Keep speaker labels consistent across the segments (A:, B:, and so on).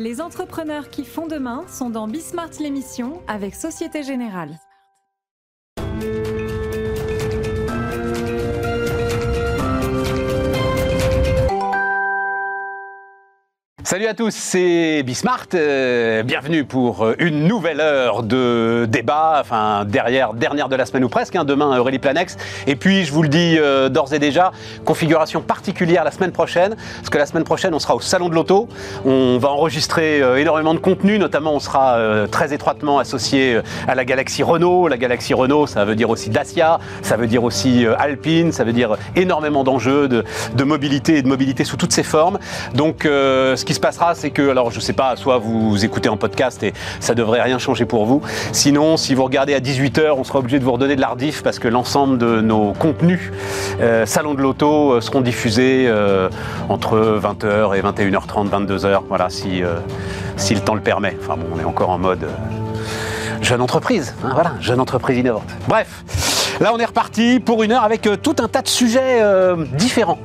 A: Les entrepreneurs qui font demain sont dans Bismart l'émission avec Société Générale.
B: Salut à tous, c'est Bismart. Euh, bienvenue pour euh, une nouvelle heure de débat, enfin derrière, dernière de la semaine ou presque, hein, demain Aurélie Planex. Et puis je vous le dis euh, d'ores et déjà, configuration particulière la semaine prochaine, parce que la semaine prochaine on sera au Salon de l'Auto, on va enregistrer énormément de contenu, notamment on sera très étroitement associé à la galaxie Renault. La galaxie Renault, ça veut dire aussi Dacia, ça veut dire aussi Alpine, ça veut dire énormément d'enjeux de, mobilité et de mobilité sous toutes ses formes. Donc ce qui se passera, c'est que, alors je sais pas, soit vous écoutez en podcast et ça devrait rien changer pour vous. Sinon, si vous regardez à 18h, on sera obligé de vous redonner de l'ardif parce que l'ensemble de nos contenus euh, Salon de l'Auto euh, seront diffusés euh, entre 20h et 21h30, 22h, voilà, si, si le temps le permet. Enfin bon, on est encore en mode jeune entreprise, hein, voilà, jeune entreprise innovante. Bref, là on est reparti pour une heure avec tout un tas de sujets différents.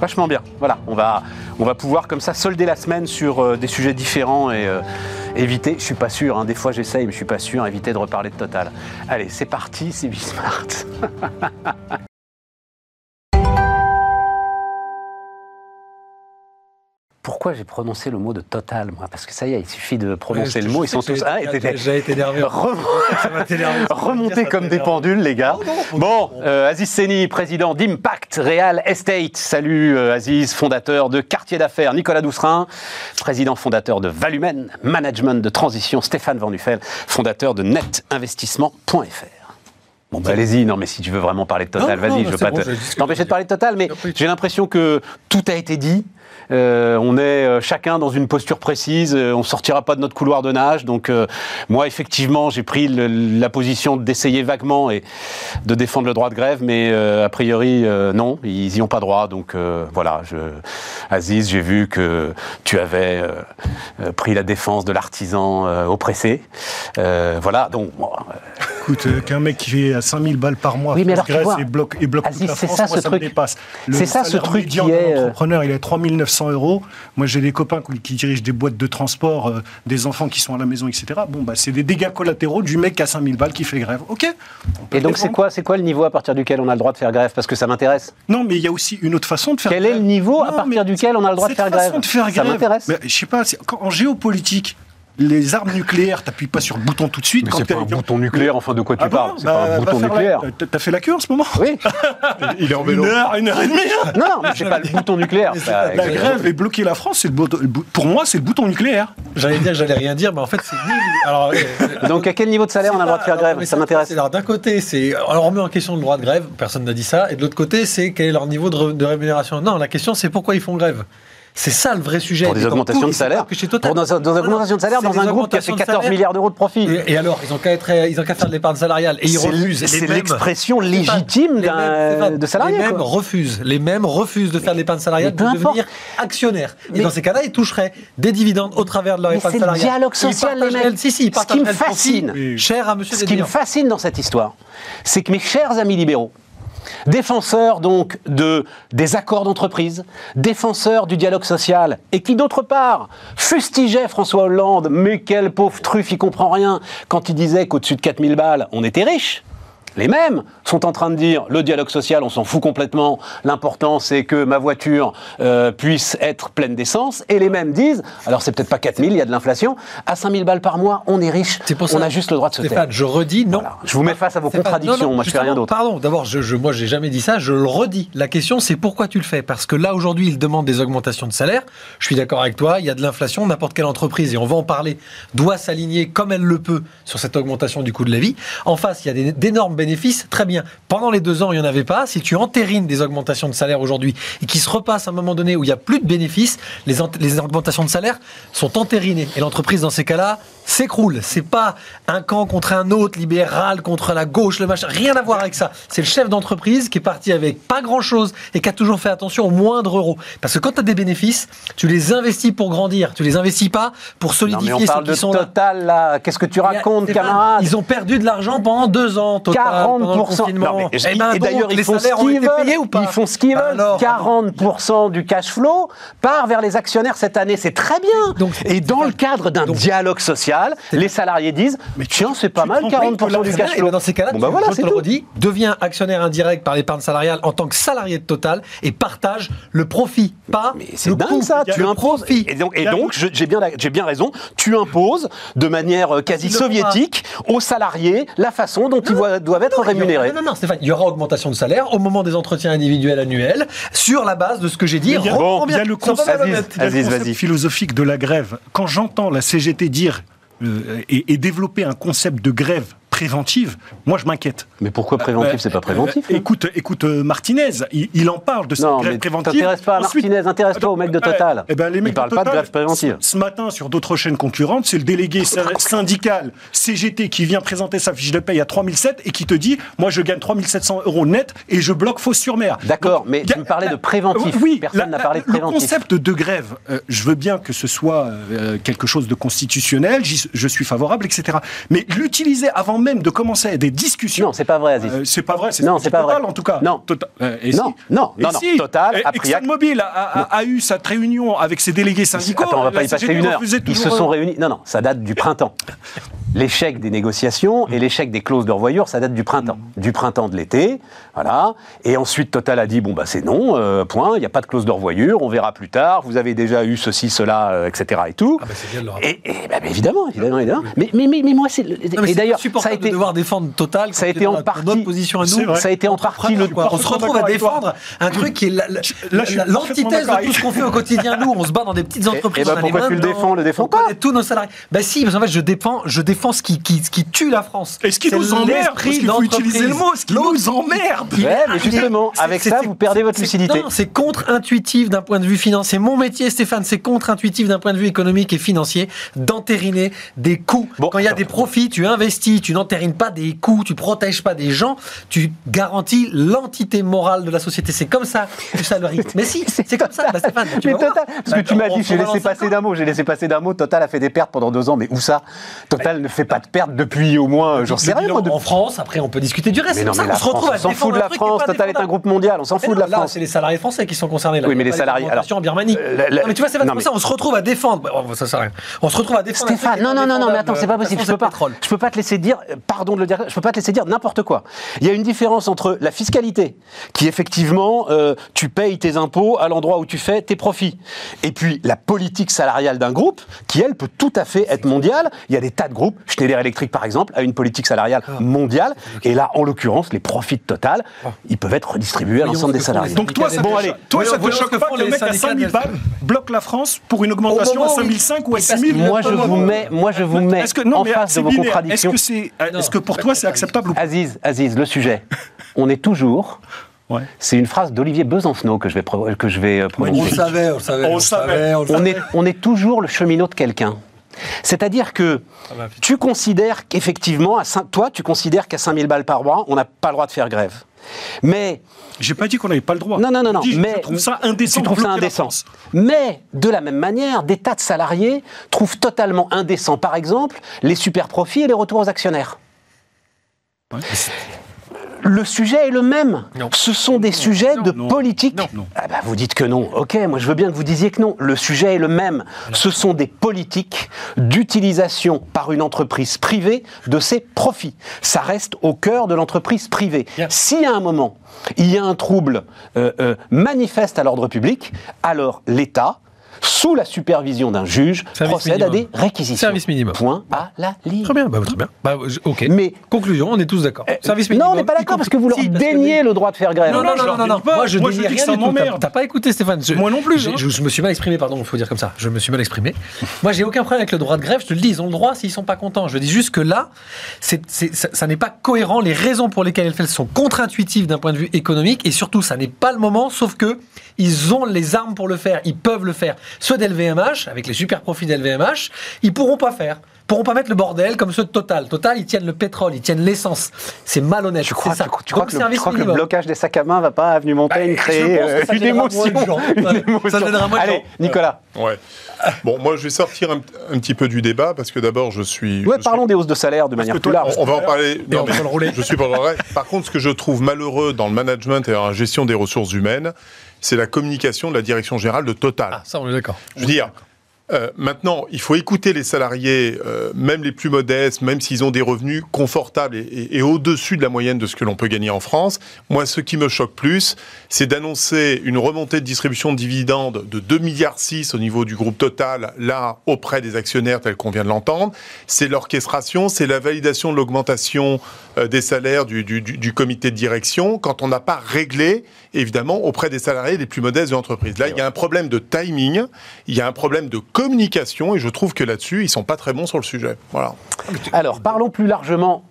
B: Vachement bien. Voilà, on va, on va pouvoir comme ça solder la semaine sur euh, des sujets différents et euh, éviter, je suis pas sûr, hein, des fois j'essaye, mais je suis pas sûr, éviter de reparler de Total. Allez, c'est parti, c'est Bismart. pourquoi j'ai prononcé le mot de total, moi? Parce que ça y est, il suffit de prononcer le mot, ils sont tous.
C: Ah, J'ai été énervé.
B: Remonter comme des pendules, les gars. bon, euh, Aziz Seni, président d'Impact Real Estate. Salut euh, Aziz, fondateur de Quartier d'affaires. Nicolas Doucerin, président fondateur de Valumen, management de transition. Stéphane Van fondateur de netinvestissement.fr. Bon, bah, allez-y. Non, mais si tu veux vraiment parler de Total, vas-y. je veux pas t'empêcher de parler de Total, mais j'ai l'impression que tout a été dit. Euh, on est euh, chacun dans une posture précise. Euh, on sortira pas de notre couloir de nage. Donc moi, effectivement, j'ai pris la position d'essayer vaguement et de défendre le droit de grève, mais a priori non, ils y ont pas droit. Donc voilà, je, Aziz, j'ai vu que tu avais pris la défense de l'artisan oppressé. voilà, donc.
C: Écoute, qu'un mec qui fait à 5000 balles par mois,
B: oui, mais alors, vois,
C: et bloque, et bloque toute la France, ça, moi,
B: ce truc,
C: dépasse.
B: C'est ça ce truc qui est.
C: L'entrepreneur, il est 3900 euros. Moi, j'ai des copains qui dirigent des boîtes de transport, euh, des enfants qui sont à la maison, etc. Bon, bah, c'est des dégâts collatéraux du mec à 5000 balles qui fait grève. OK
B: Et donc, c'est quoi, c'est quoi le niveau à partir duquel on a le droit de faire grève? Parce que ça m'intéresse.
C: Non, mais il y a aussi une autre façon de faire
B: Quel
C: grève.
B: Quel est le niveau à partir duquel on a le droit de faire grève,
C: de faire grève
B: Ça m'intéresse.
C: Je sais pas, en géopolitique, les armes nucléaires, t'appuies pas sur le bouton tout de suite.
B: Mais c'est pas un bouton nucléaire, enfin de quoi tu ah parles C'est pas un bah, bouton nucléaire.
C: T'as fait la queue en ce moment
B: Oui.
C: Il est en vélo. Une heure, une heure et demie.
B: Hein. non, mais c'est pas le bouton nucléaire.
C: la grève est bloquer la France. Le pour moi, c'est le bouton nucléaire.
D: J'allais dire, j'allais rien dire, mais en fait, c'est
B: Alors, Donc à quel niveau de salaire on a le droit de faire grève Ça m'intéresse.
D: Alors d'un côté, c'est alors on remet en question le droit de grève. Personne n'a dit ça. Et de l'autre côté, c'est quel est leur niveau de rémunération. Non, la question, c'est pourquoi ils font grève. C'est ça le vrai sujet.
B: Pour des augmentations de salaire Pour dans, dans, des augmentations de salaire dans un groupe qui a fait 14 milliards d'euros de profit.
D: Et, alors, ils ont qu'à faire de l'épargne salariale. Et ils refusent.
B: C'est l'expression légitime de salarié.
D: Les mêmes refusent. Les mêmes refusent de faire de l'épargne salariale pour devenir actionnaires. Et dans ces cas-là, ils toucheraient des dividendes au travers de leur épargne salariale.
B: C'est le dialogue social, les mecs.
D: Si, si,
B: Ce qui me fascine,
D: cher à monsieur
B: Ce qui me fascine dans cette histoire, c'est que mes chers amis libéraux, défenseur donc de, des accords d'entreprise, défenseur du dialogue social, et qui d'autre part fustigeait François Hollande, mais quel pauvre truffe, il comprend rien, quand il disait qu'au-dessus de 4000 balles, on était riche les mêmes sont en train de dire le dialogue social, on s'en fout complètement. L'important, c'est que ma voiture euh, puisse être pleine d'essence. Et les mêmes disent, alors c'est peut-être pas 4000, il y a de l'inflation, à 5000 balles par mois, on est riche. on a juste le droit de se
D: Stéphane, je redis, non.
B: Je vous mets face à vos contradictions, moi je fais rien d'autre.
D: Pardon, d'abord, je, je, moi j'ai jamais dit ça, je le redis. La question, c'est pourquoi tu le fais? Parce que là, aujourd'hui, il demande des augmentations de salaire. Je suis d'accord avec toi, il y a de l'inflation, n'importe quelle entreprise, et on va en parler, doit s'aligner comme elle le peut sur cette augmentation du coût de la vie. En face, il y a d'énormes bénéfices, très bien. Pendant les deux ans, il n'y en avait pas. Si tu entérines des augmentations de salaire aujourd'hui et qui se repassent à un moment donné où il n'y a plus de bénéfices, les, les augmentations de salaire sont entérinées. Et l'entreprise, dans ces cas-là, s'écroule. C'est pas un camp contre un autre, libéral contre la gauche, le machin. Rien à voir avec ça. C'est le chef d'entreprise qui est parti avec pas grand-chose et qui a toujours fait attention au moindre euro. Parce que quand tu as des bénéfices, tu les investis pour grandir. Tu les investis pas pour solidifier
B: non, mais on parle de
D: sont
B: total, là. Qu'est-ce que tu racontes, camarade?
D: Ils ont perdu de l'argent pendant deux ans, total. Pendant le
B: 40%.
D: confinement.
B: Non, mais-
D: Eh ben
B: et d'ailleurs, ils font ce qu'ils veulent.
D: payés ou pas
B: Ils font ce qu'ils
D: Bah
B: veulent.
D: alors
B: 40% du cash flow part vers les actionnaires cette année. C'est très bien.
D: Donc,
B: et dans le cadre d'un dialogue social, les salariés disent
C: Mais
B: Tiens, c'est pas mal,
C: rends compte
B: 40%
C: que
B: du cash
D: Eh
B: flow.
D: ben, dans ces cas-là,
B: Bon, bah voilà,
D: je te le redis, deviens actionnaire indirect par l'épargne salariale en tant que salarié de Total et partage le profit, pas
B: Mais c'est dingue
D: coût.
B: ça, tu imposes.
D: profit.
B: Et donc, j'ai bien, bien raison, tu imposes de manière euh, quasi soviétique aux salariés la façon dont ils voient- doivent être
D: Non, il y aura-
B: rémunérés.
D: Non, non, non, Stéphane, il y aura augmentation de salaire au moment des entretiens individuels annuels sur la base de ce que j'ai dit.
C: Il y a-
B: bon,
D: bien.
C: il y a le concept,
D: malhonnête.
C: il y a le
B: Aziz,
C: concept
B: vas-y.
C: philosophique de la grève. Quand j'entends la CGT dire euh, et, et développer un concept de grève préventive, moi je m'inquiète.
B: Mais pourquoi préventif,
C: Euh,
B: c'est pas préventif
C: euh,
B: hein
C: écoute, écoute euh, Martinez, il, il en parle de cette
B: Non,
C: grève
B: mais
C: préventive.
B: t'intéresses pas à Martinez, intéresse-toi aux mecs de Total.
C: Eh ben, les
B: Ils
C: mecs
B: parlent
C: de
B: pas de
C: Total,
B: grève préventive.
C: Ce, ce matin, sur d'autres chaînes concurrentes, c'est le délégué sy- syndical CGT qui vient présenter sa fiche de paye à 3007 et qui te dit Moi, je gagne 3700 euros net et je bloque Fos-sur-Mer.
B: D'accord,
C: Donc,
B: mais tu me parlais de préventif.
C: Oui,
B: Personne n'a parlé de
C: le
B: préventif.
C: concept de grève, euh, je veux bien que ce soit euh, quelque chose de constitutionnel, je suis favorable, etc. Mais l'utiliser avant même de commencer des discussions.
B: Non, c'est pas vrai, Aziz.
C: Euh, c'est pas vrai, c'est
B: Non,
C: ce
B: c'est pas
C: Total,
B: vrai.
C: en tout cas.
B: Non.
C: Total- euh, et
B: Non,
C: si.
B: non,
C: Et
B: non, non.
C: si.
B: Total
C: Et- ExxonMobil a, a- a eu sa réunion avec ses délégués syndicaux.
B: Attends, on va pas y passer une heure. Ils se sont réunis. Non, non, ça date du printemps. L'échec des négociations et l'échec des clauses de revoyure, ça date du printemps. Du printemps de l'été, voilà. Et ensuite, Total a dit bon, bah c'est non, euh, point, il n'y a pas de clause de revoyure, on verra plus tard, vous avez déjà eu ceci, cela, euh, etc. et tout.
D: Ah bah, c'est bien de.
B: Et, et, bah, mais évidemment, évidemment, évidemment. Mais, mais, mais, mais moi, c'est. le-
D: Non, mais
B: et
D: c'est
B: d'ailleurs, ça a été.
D: De devoir défendre Total.
B: ça a été en partie-
D: notre position à nous.
B: Ça a été en partie le.
D: Quoi. On se retrouve à défendre un truc qui est l'antithèse de tout ce qu'on fait au quotidien. Nous, on se bat dans des petites entreprises.
B: et bah,
D: on a les
B: pourquoi tu le défends, le défends pas
D: tous nos salariés. Bah si, parce qu'en fait, je défends, je défends ce qui, qui, tue la France.
C: Et ce qui nous emmerde, parce qu'il faut utiliser le mot, ce qui nous emmerde.
B: Ouais, mais justement, avec ça, vous perdez votre lucidité.
D: Non, c'est contre-intuitif d'un point de vue financier. Mon métier, Stéphane, c'est contre-intuitif d'un point de vue économique et financier d'entériner des coûts.
B: Bon,
D: Quand il y a des profits, tu investis, tu n'entérines pas des coûts, tu protèges pas des gens, tu garantis l'entité morale de la société. C'est comme ça que ça le rythme. Mais si, c'est comme ça, bah, Stéphane. Tu
B: Mais
D: voir.
B: Total, parce que tu m'as
D: on-
B: dit, j'ai
D: on
B: laissé passer d'un mot, j'ai laissé passer d'un mot. Total a fait des pertes pendant deux ans, mais où ça? Total ne fait pas de pertes depuis au moins, j'en sais rien moi. de-
D: En France, après, on peut discuter du reste.
B: Mais non,
D: ça
B: la
D: se retrouve
B: France,
D: à
B: on s'en fout de la France. Total est un groupe mondial, on s'en fout de la France.
D: c'est les salariés français qui sont concernés.
B: Oui, mais les salariés- alors,
D: en Birmanie.
B: euh,
D: mais tu vois, c'est ça. On se retrouve à défendre. Ça sert à rien. On se retrouve à défendre.
B: Stéphane, non, non, non, non, mais attends, c'est pas possible. Je peux pas, je peux pas te laisser dire, euh, pardon de le dire, je peux pas te laisser dire n'importe quoi. Il y a une différence entre la fiscalité, qui effectivement, euh, tu payes tes impôts à l'endroit où tu fais tes profits, et puis la politique salariale d'un groupe, qui elle peut tout à fait être mondiale. Il y a des tas de groupes, Schneider Electric par exemple, a une politique salariale
D: Ah.
B: mondiale, et là, en l'occurrence, les profits de Total, ils peuvent être redistribués à l'ensemble des salariés.
C: Donc toi, ça
B: Bon,
C: te,
B: allez.
C: toi, ça te choque
D: que
C: pas que le
D: les
C: mec à
D: syndicats
C: 5000
D: de-
C: balles bloque la France pour une augmentation à
D: où
C: 5005 ou à
D: il passe-
C: 6000
B: Moi, je vous mets, moi, je vous mets
C: Est-ce que, non,
B: en face de vos.
C: Est-ce
B: contradictions.
C: que, c'est, est-ce que pour toi c'est acceptable ou pas
B: Aziz, Aziz, le sujet. On est toujours.
C: Ouais.
B: C'est une phrase d'Olivier Besancenot que je vais, que je vais euh,
D: On le
B: prononcer.
D: savait, on le savait.
C: On
D: le
C: le savait.
D: savait, on le
B: On
D: savait.
B: est, on est toujours le cheminot de quelqu'un. C'est-à-dire que
D: va, putain.
B: tu considères qu'effectivement, à toi, tu considères qu'à 5000 balles par mois, on n'a pas le droit de faire grève. Mais,
C: J'ai pas dit qu'on n'avait pas le droit.
B: non, non, non, non,
C: Je
B: mais.
C: je trouve ça indécent.
B: Tu trouves
C: de
B: ça indécent. Mais, de la même manière, des tas de salariés trouvent totalement indécent, par exemple, les super profits et les retours aux actionnaires. Le sujet est le même.
D: Non.
B: Ce sont des sujets de
C: non,
B: politique.
C: non, non.
B: Ah bah, vous dites que non. Ok, moi je veux bien que vous disiez que non. Le sujet est le même. Ce sont des politiques d'utilisation par une entreprise privée de ses profits. Ça reste au cœur de l'entreprise privée.
D: Bien.
B: Si à un moment il y a un trouble euh, euh, manifeste à l'ordre public, alors l'État sous la supervision d'un juge,
D: Service
B: procède à
D: minimum.
B: des réquisitions.
D: Service minimum.
B: Point à la ligne.
D: Très bien, bah, très bien. Bah, je- ok.
B: Mais-
D: conclusion, on est tous d'accord.
B: Euh,
D: Service
B: non,
D: minimum.
B: on n'est pas d'accord parce que vous leur
D: Si, que
B: déniez le droit de faire grève.
D: Non, non,
C: je
D: non, non, non,
C: pas.
D: Moi, je
C: Moi, je
D: dénie
C: dis que
D: rien
C: ça
D: du tout. T'as- pas écouté, Stéphane. Je-
C: Moi non plus, hein.
D: Je, je me suis mal exprimé, pardon, il faut dire comme ça. Je me suis mal exprimé. Moi, j'ai aucun problème avec le droit de grève. Je te le dis, ils ont le droit s'ils sont pas contents. Je dis juste que là, c'est, c'est- ça, ça n'est pas cohérent. Les raisons pour lesquelles elles le font sont contre-intuitives d'un point de vue économique. Et surtout, ça n'est pas le moment, sauf que ils ont les armes pour le faire. Ils peuvent le faire. Ceux d'LVMH, avec les super profits d'LVMH, ils pourront pas faire. pourront pas mettre le bordel comme ceux de Total. Total, ils tiennent le pétrole, ils tiennent l'essence. C'est malhonnête.
B: Tu crois,
D: c'est ça.
B: tu, tu crois que, le,
D: service
B: tu crois que le blocage des sacs à main va pas avenue Montaigne
D: Bah,
B: créer euh,
D: ça
B: une émotion, une
D: Ouais.
B: émotion.
D: Ça moins de
B: Allez,
D: gens.
B: Nicolas.
E: Ouais. Bon, moi, je vais sortir un, un petit peu du débat parce que d'abord, je suis.
B: Ouais,
E: je
B: parlons des hausses de salaire de manière plus large.
E: On, on va en parler.
D: on va le rouler.
E: Je suis pas dans le. Par contre, ce que je trouve malheureux dans le management et dans la gestion des ressources humaines, c'est la communication de la direction générale de Total.
D: Ah, ça, on est d'accord.
E: Je veux dire, euh, maintenant, il faut écouter les salariés, euh, même les plus modestes, même s'ils ont des revenus confortables et, au-dessus de la moyenne de ce que l'on peut gagner en France. Moi, ce qui me choque plus, c'est d'annoncer une remontée de distribution de dividendes de 2 milliards 6 au niveau du groupe Total, là, auprès des actionnaires, tel qu'on vient de l'entendre. C'est l'orchestration, c'est la validation de l'augmentation euh, des salaires du- du comité de direction, quand on n'a pas réglé, évidemment, auprès des salariés les plus modestes de l'entreprise. Là, il y a un problème de timing, il y a un problème de communication, et je trouve que là-dessus, ils sont pas très bons sur le sujet. Voilà.
B: Alors, parlons plus largement.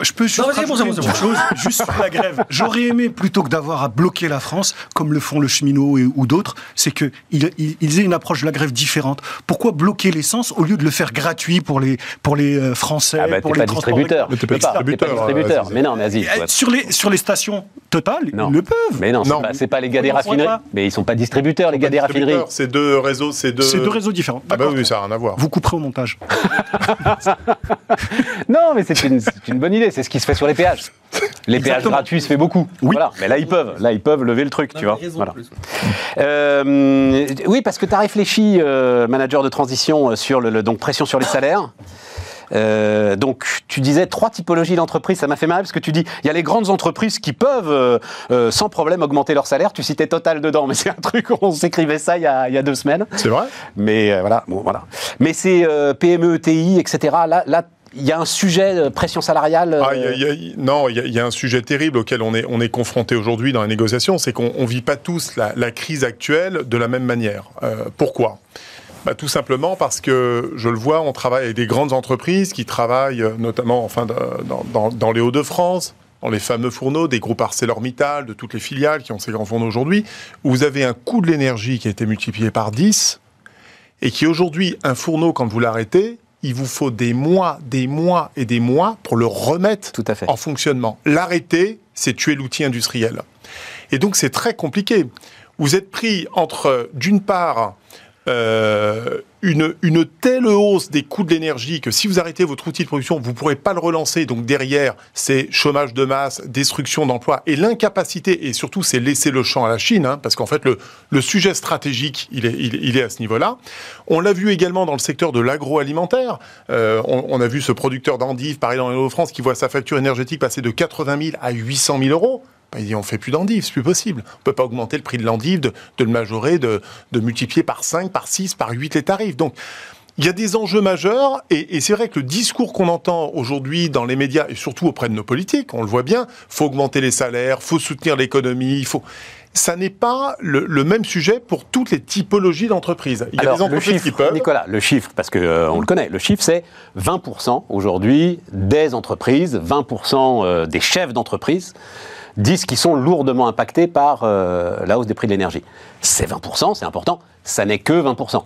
C: Je peux juste
D: Non, bon, bon,
C: petite chose, juste sur la grève. J'aurais aimé, plutôt que d'avoir à bloquer la France, comme le font le cheminot et- ou d'autres, c'est qu'ils ils, ils aient une approche de la grève différente. Pourquoi bloquer l'essence au lieu de le faire gratuit pour les, pour les euh, Français,
B: Ah bah,
C: pour les
B: pas distributeur.
E: Mais t'es pas
B: pas
E: distributeur, euh,
B: Mais non, mais vas-y.
C: Eh. Sur les, sur les stations Total,
B: Non.
C: ils le peuvent.
B: Mais non, c'est pas, pas les gars des raffineries. Mais ils sont pas distributeurs, les gars des raffineries.
E: C'est deux réseaux, c'est deux...
C: C'est deux réseaux différents.
E: Ah bah oui, ça n'a rien à voir.
C: Vous couperez au montage.
B: Non, mais c'est une, c'est une bonne idée. C'est ce qui se fait sur les péages. Les péages gratuits se fait beaucoup.
C: Oui.
B: Voilà. Mais là, ils peuvent. Là, ils peuvent lever le truc, tu vois. Voilà. Euh, oui, parce que tu as réfléchi, euh, manager de transition, euh, sur le, le- donc pression sur les salaires. Euh, donc, tu disais trois typologies d'entreprises. Ça m'a fait marrer parce que tu dis il y a les grandes entreprises qui peuvent euh, euh, sans problème augmenter leur salaire. Tu citais Total dedans, mais c'est un truc on s'écrivait ça il y, a, il y a deux semaines.
E: C'est vrai
B: Mais euh, voilà, bon, voilà. Mais c'est euh, PME, TI, etc. Là, là, il y a un sujet de pression salariale.
E: Ah, il y a- il y a- il- non, il y, a- un sujet terrible auquel on est, on est confronté aujourd'hui dans les négociations, c'est qu'on ne vit pas tous la, la crise actuelle de la même manière. Euh, pourquoi? Bah, Tout simplement parce que, je le vois, on travaille avec des grandes entreprises qui travaillent euh, notamment enfin, dans- dans les Hauts-de-France, dans les fameux fourneaux des groupes ArcelorMittal, de toutes les filiales qui ont ces grands fourneaux aujourd'hui, où vous avez un coût de l'énergie qui a été multiplié par 10 et qui aujourd'hui, un fourneau, quand vous l'arrêtez, il vous faut des mois, des mois et des mois pour le remettre
B: Tout à fait.
E: en fonctionnement. L'arrêter, c'est tuer l'outil industriel. Et donc c'est très compliqué. Vous êtes pris entre, d'une part, euh, une, telle hausse des coûts de l'énergie que si vous arrêtez votre outil de production, vous ne pourrez pas le relancer. Donc derrière, c'est chômage de masse, destruction d'emplois et l'incapacité, et surtout c'est laisser le champ à la Chine, hein, parce qu'en fait le, sujet stratégique, il est, à ce niveau-là. On l'a vu également dans le secteur de l'agroalimentaire. Euh, on, a vu ce producteur d'endives, pareil dans les Hauts-de-France, qui voit sa facture énergétique passer de 80 000 à 800 000 euros. Ben, il dit, on fait plus d'endives, c'est plus possible. On peut pas augmenter le prix de l'endive, de, de le majorer, de, de multiplier par 5, par 6, par 8 les tarifs. Donc, il y a des enjeux majeurs, et, et c'est vrai que le discours qu'on entend aujourd'hui dans les médias, et surtout auprès de nos politiques, on le voit bien, faut augmenter les salaires, faut soutenir l'économie, il faut... Ça n'est pas le, le même sujet pour toutes les typologies d'entreprises. Il y a des entreprises
B: chiffre,
E: qui peuvent...
B: Nicolas, le chiffre, parce que euh, on le connaît, le chiffre c'est 20% aujourd'hui des entreprises, 20% euh, des chefs d'entreprise disent qu'ils sont lourdement impactés par euh, la hausse des prix de l'énergie. C'est 20%, c'est important, ça n'est que 20%.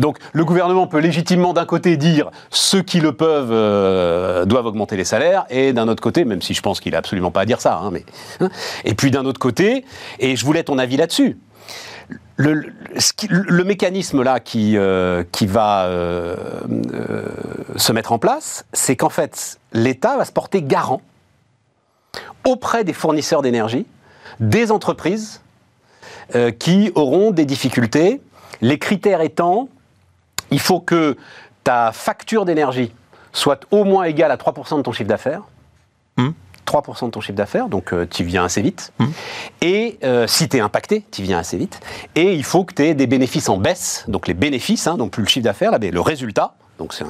B: Donc le gouvernement peut légitimement d'un côté dire ceux qui le peuvent euh, doivent augmenter les salaires et d'un autre côté, même si je pense qu'il n'a absolument pas à dire ça, hein, mais hein, et puis d'un autre côté, et je voulais ton avis là-dessus, le, mécanisme là qui, euh, va se mettre en place, c'est qu'en fait l'État va se porter garant auprès des fournisseurs d'énergie, des entreprises euh, qui auront des difficultés. Les critères étant, il faut que ta facture d'énergie soit au moins égale à 3% de ton chiffre d'affaires.
E: Hmm.
B: 3% de ton chiffre d'affaires, donc tu viens assez vite. Et euh, si tu es impacté, tu viens assez vite. Et il faut que tu aies des bénéfices en baisse, donc les bénéfices, hein, donc plus le chiffre d'affaires, là, mais le résultat, donc c'est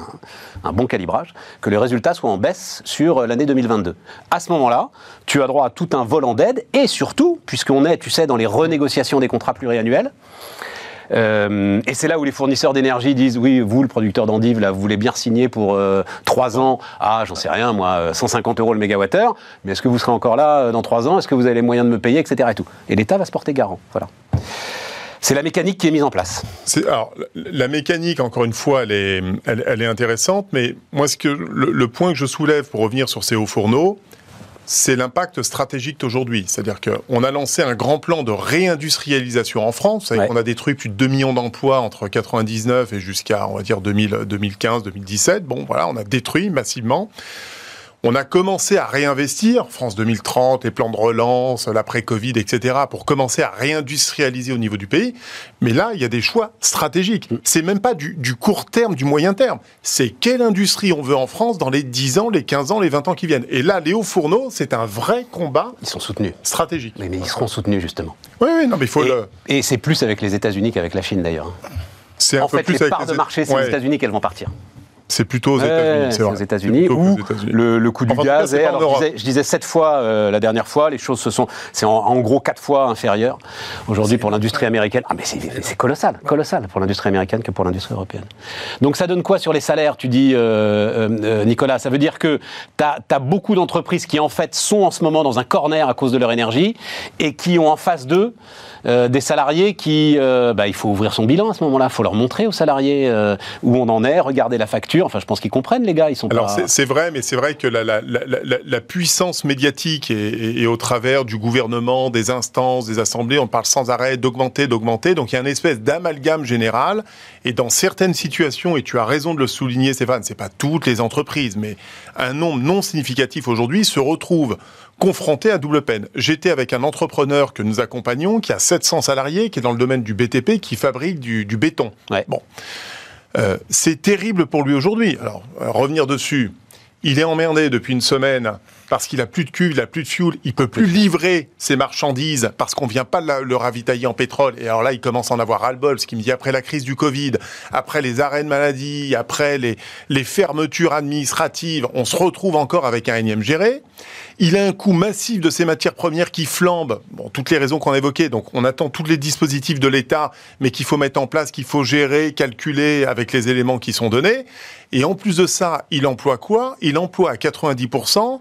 B: un, bon calibrage, que le résultat soit en baisse sur euh, l'année 2022. À ce moment-là, tu as droit à tout un volant d'aide et surtout, puisqu'on est, tu sais, dans les renégociations des contrats pluriannuels, euh, et c'est là où les fournisseurs d'énergie disent oui, vous, le producteur d'endives, là, vous voulez bien signer pour euh, 3 ans, ah, j'en sais rien, moi, euh, 150 euros le mégawattheure, mais est-ce que vous serez encore là euh, dans 3 ans? Est-ce que vous avez les moyens de me payer, etc. Et, tout. et l'État va se porter garant. Voilà. C'est la mécanique qui est mise en place.
E: Alors, la- mécanique, encore une fois, elle est, elle, elle est intéressante, mais moi, ce que, le, le point que je soulève pour revenir sur ces hauts fourneaux, c'est l'impact stratégique d'aujourd'hui. C'est-à-dire qu'on a lancé un grand plan de réindustrialisation en France. Vous savez
B: Ouais.
E: qu'on a détruit plus de 2 millions d'emplois entre 99 et jusqu'à, on va dire, 2000, 2015, 2017. Bon, voilà, on a détruit massivement. On a commencé à réinvestir, France 2030, les plans de relance, l'après-Covid, etc., pour commencer à réindustrialiser au niveau du pays. Mais là, il y a des choix stratégiques. C'est même pas du, du court terme, du moyen terme. C'est quelle industrie on veut en France dans les 10 ans, les 15 ans, les 20 ans qui viennent. Et là, les hauts fourneaux, c'est un vrai combat
B: Ils sont soutenus.
E: stratégique.
B: Mais, mais ils seront soutenus, justement.
E: Oui, oui, non, mais il faut
B: Et,
E: le.
B: et c'est plus avec les États-Unis qu'avec la Chine, d'ailleurs.
E: C'est un
B: En
E: peu
B: fait,
E: plus
B: les
E: avec
B: parts de marché, c'est
E: Ouais,
B: les États-Unis qu'elles vont partir.
E: C'est plutôt aux États-Unis.
B: c'est
E: c'est vrai.
B: aux
E: C'est
B: États-Unis
E: plutôt
B: où
E: aux États-Unis.
B: le, le coût du
E: Enfin,
B: gaz est, alors je disais, je disais sept fois euh, la dernière fois, les choses se sont, c'est en, en gros quatre fois inférieur aujourd'hui pour l'industrie américaine. Ah mais c'est c'est colossal, colossal pour l'industrie américaine que pour l'industrie européenne. Donc ça donne quoi sur les salaires Tu dis, euh, euh, euh, Nicolas, ça veut dire que tu as, beaucoup d'entreprises qui en fait sont en ce moment dans un corner à cause de leur énergie et qui ont en face d'eux euh, des salariés qui, euh, bah, il faut ouvrir son bilan à ce moment-là, il faut leur montrer aux salariés euh, où on en est, regarder la facture. Enfin, je pense qu'ils comprennent les gars, ils sont
E: Alors
B: pas.
E: c'est- vrai, mais c'est vrai que la, la- la- la- la puissance médiatique et, et- et au travers du gouvernement, des instances, des assemblées, on parle sans arrêt d'augmenter, d'augmenter. Donc il y a une espèce d'amalgame général. Et dans certaines situations, et tu as raison de le souligner, Stéphane, c'est pas toutes les entreprises, mais un nombre non significatif aujourd'hui se retrouve confronté à double peine. J'étais avec un entrepreneur que nous accompagnons, qui a 700 salariés, qui est dans le domaine du BTP, qui fabrique du, du béton.
B: Ouais.
E: Bon. Euh, c'est terrible pour lui aujourd'hui. Alors, revenir dessus. Il est emmerdé depuis une semaine parce qu'il a plus de cuve, il a plus de fuel, il peut plus livrer ses marchandises parce qu'on vient pas le ravitailler en pétrole. Et alors là, il commence à en avoir ras-le-bol, ce qui me dit après la crise du Covid, après les arrêts de maladie, après les, les fermetures administratives, on se retrouve encore avec un énième géré. Il a un coût massif de ses matières premières qui flambent. Bon, toutes les raisons qu'on a évoquées. Donc, on attend tous les dispositifs de l'État, mais qu'il faut mettre en place, qu'il faut gérer, calculer avec les éléments qui sont donnés. Et en plus de ça, il emploie quoi? Il emploie à 90%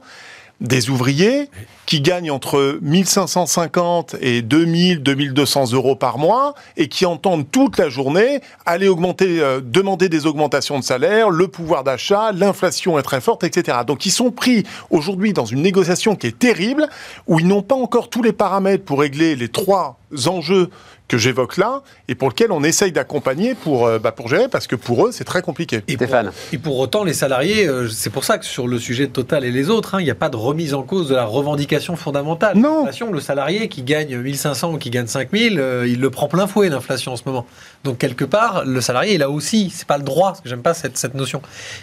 E: des ouvriers qui gagnent entre 1550 et 2000, 2200 euros par mois et qui entendent toute la journée aller augmenter, euh, demander des augmentations de salaire, le pouvoir d'achat, l'inflation est très forte, etc. Donc ils sont pris aujourd'hui dans une négociation qui est terrible où ils n'ont pas encore tous les paramètres pour régler les trois enjeux que j'évoque là et pour lesquels on essaye d'accompagner pour, euh, bah, pour gérer parce que pour eux c'est très compliqué.
D: Et pour,
B: Stéphane.
D: et pour autant, les salariés, euh, c'est pour ça que sur le sujet de Total et les autres, hein, il n'y a pas de remise en cause de la revendication fondamentale.
E: Non.
D: L'inflation, le salarié qui gagne 1500 ou qui gagne 5000, euh, il le prend plein fouet, l'inflation en ce moment. Donc, quelque part, le salarié, il a aussi, c'est pas le droit, parce que j'aime pas cette, cette notion,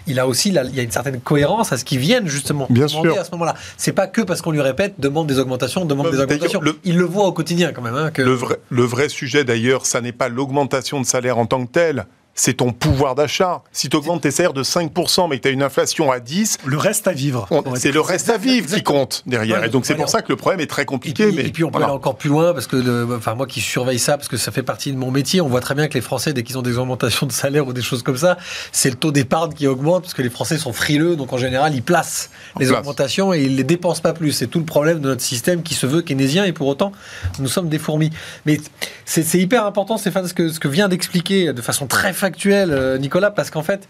D: il a aussi, il y a une certaine cohérence à ce qu'ils viennent justement
E: Bien
D: demander
E: sûr.
D: à ce moment-là. C'est pas que parce qu'on lui répète, demande des augmentations, demande des augmentations.
E: le-
D: Il le voit au quotidien quand même. hein, que...
E: Le vrai, le vrai sujet d'ailleurs, ça n'est pas l'augmentation de salaire en tant que tel, c'est ton pouvoir d'achat. Si tu augmentes tes salaires de 5% mais que tu as une inflation à 10,
C: Le reste à vivre.
E: c'est le reste à vivre qui compte derrière.
D: Ouais,
E: Et donc c'est pour ça que le problème est très
D: Et
E: compliqué.
D: puis,
E: mais
D: et puis on peut
E: voilà.
D: aller encore plus loin parce que, le- enfin moi qui surveille ça parce que ça fait partie de mon métier, on voit très bien que les Français dès qu'ils ont des augmentations de salaire ou des choses comme ça, c'est le taux d'épargne qui augmente parce que les Français sont frileux, donc en général ils placent les
E: place.
D: augmentations et ils les dépensent pas plus. C'est tout le problème de notre système qui se veut keynésien et pour autant nous sommes des fourmis. Mais c'est hyper important Stéphane ce que ce que vient d'expliquer de façon très factuelle euh, Nicolas parce qu'en fait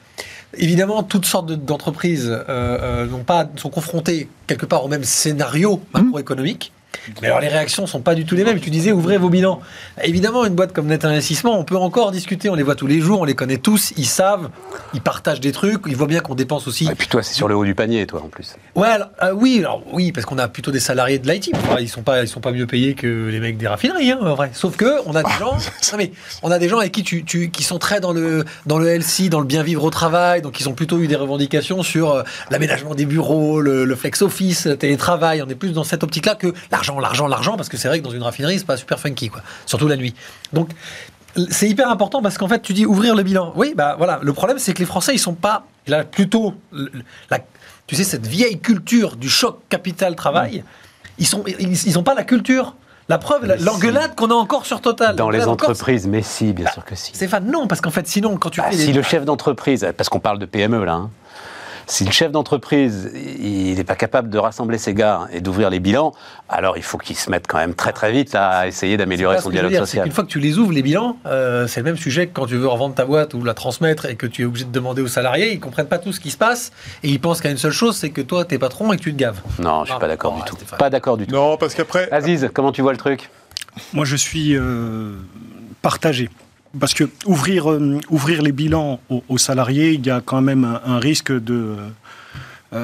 D: Évidemment, toutes sortes de- d'entreprises euh, euh, n'ont pas, sont confrontées quelque part au même scénario macroéconomique. Mais alors les réactions sont pas du tout les mêmes. Tu disais ouvrez vos bilans. Évidemment, une boîte comme Net Investissement, on peut encore discuter. On les voit tous les jours, on les connaît tous. Ils savent, ils partagent des trucs. Ils voient bien qu'on dépense aussi.
B: Et puis toi, c'est sur le haut du panier, toi, en plus.
D: Ouais, alors, euh, oui, alors oui, parce qu'on a plutôt des salariés de l'IT. Enfin, ils sont pas, ils sont pas mieux payés que les mecs des raffineries, hein, en vrai. Sauf que on a des gens, non, mais on a des gens avec qui tu, tu- qui sont très dans le dans le LC, dans le bien vivre au travail, donc ils ont plutôt eu des revendications sur euh, l'aménagement des bureaux, le, le flex office, le télétravail. On est plus dans cette optique-là que l'argent, l'argent, l'argent, parce que c'est vrai que dans une raffinerie, c'est pas super funky, quoi. Surtout la nuit. Donc c'est hyper important parce qu'en fait, tu dis ouvrir le bilan. Oui, bah voilà. Le problème, c'est que les Français, ils sont pas. Là, plutôt. la- tu sais, cette vieille culture du choc capital-travail, ils sont, ils, ils ont pas la culture. La preuve, l'engueulade qu'on a encore sur Total.
B: Dans les
D: encore,
B: entreprises, mais si, bien sûr que si.
D: Stéphane, non, parce qu'en fait, sinon, quand tu
B: Bah,
D: fais
B: si le chef d'entreprise, parce qu'on parle de PME là, hein. Si le chef d'entreprise, il n'est pas capable de rassembler ses gars et d'ouvrir les bilans, alors il faut qu'il se mette quand même très très vite à essayer d'améliorer son dialogue social.
D: Une fois que tu les ouvres, les bilans, euh, c'est le même sujet que quand tu veux revendre ta boîte ou la transmettre et que tu es obligé de demander aux salariés, ils comprennent pas tout ce qui se passe et ils pensent qu'à une seule chose, c'est que toi, t'es patron et que tu te gaves.
B: Non, je suis pas d'accord du tout. Pas d'accord du tout.
E: Non, parce qu'après.
B: Aziz, comment tu vois le truc?
C: Moi, je suis euh, partagé parce que ouvrir, euh, ouvrir les bilans aux, salariés, il y a quand même un risque de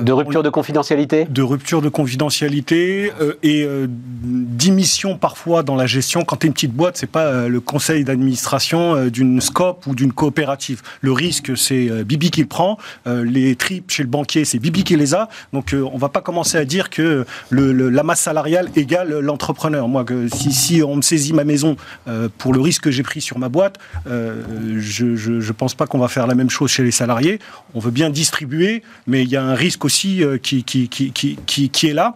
B: de rupture de confidentialité
C: De rupture de confidentialité euh, et euh, d'émission parfois dans la gestion. Quand tu es une petite boîte, c'est pas le conseil d'administration d'une SCOP ou d'une coopérative. Le risque, c'est Bibi qui le prend. les tripes chez le banquier, c'est Bibi qui les a. Donc on va pas commencer à dire que le, la masse salariale égale l'entrepreneur. Moi, que si, si, on me saisit ma maison pour le risque que j'ai pris sur ma boîte, je ne pense pas qu'on va faire la même chose chez les salariés. On veut bien distribuer, mais il y a un risque aussi euh, qui, qui, qui, qui, est là.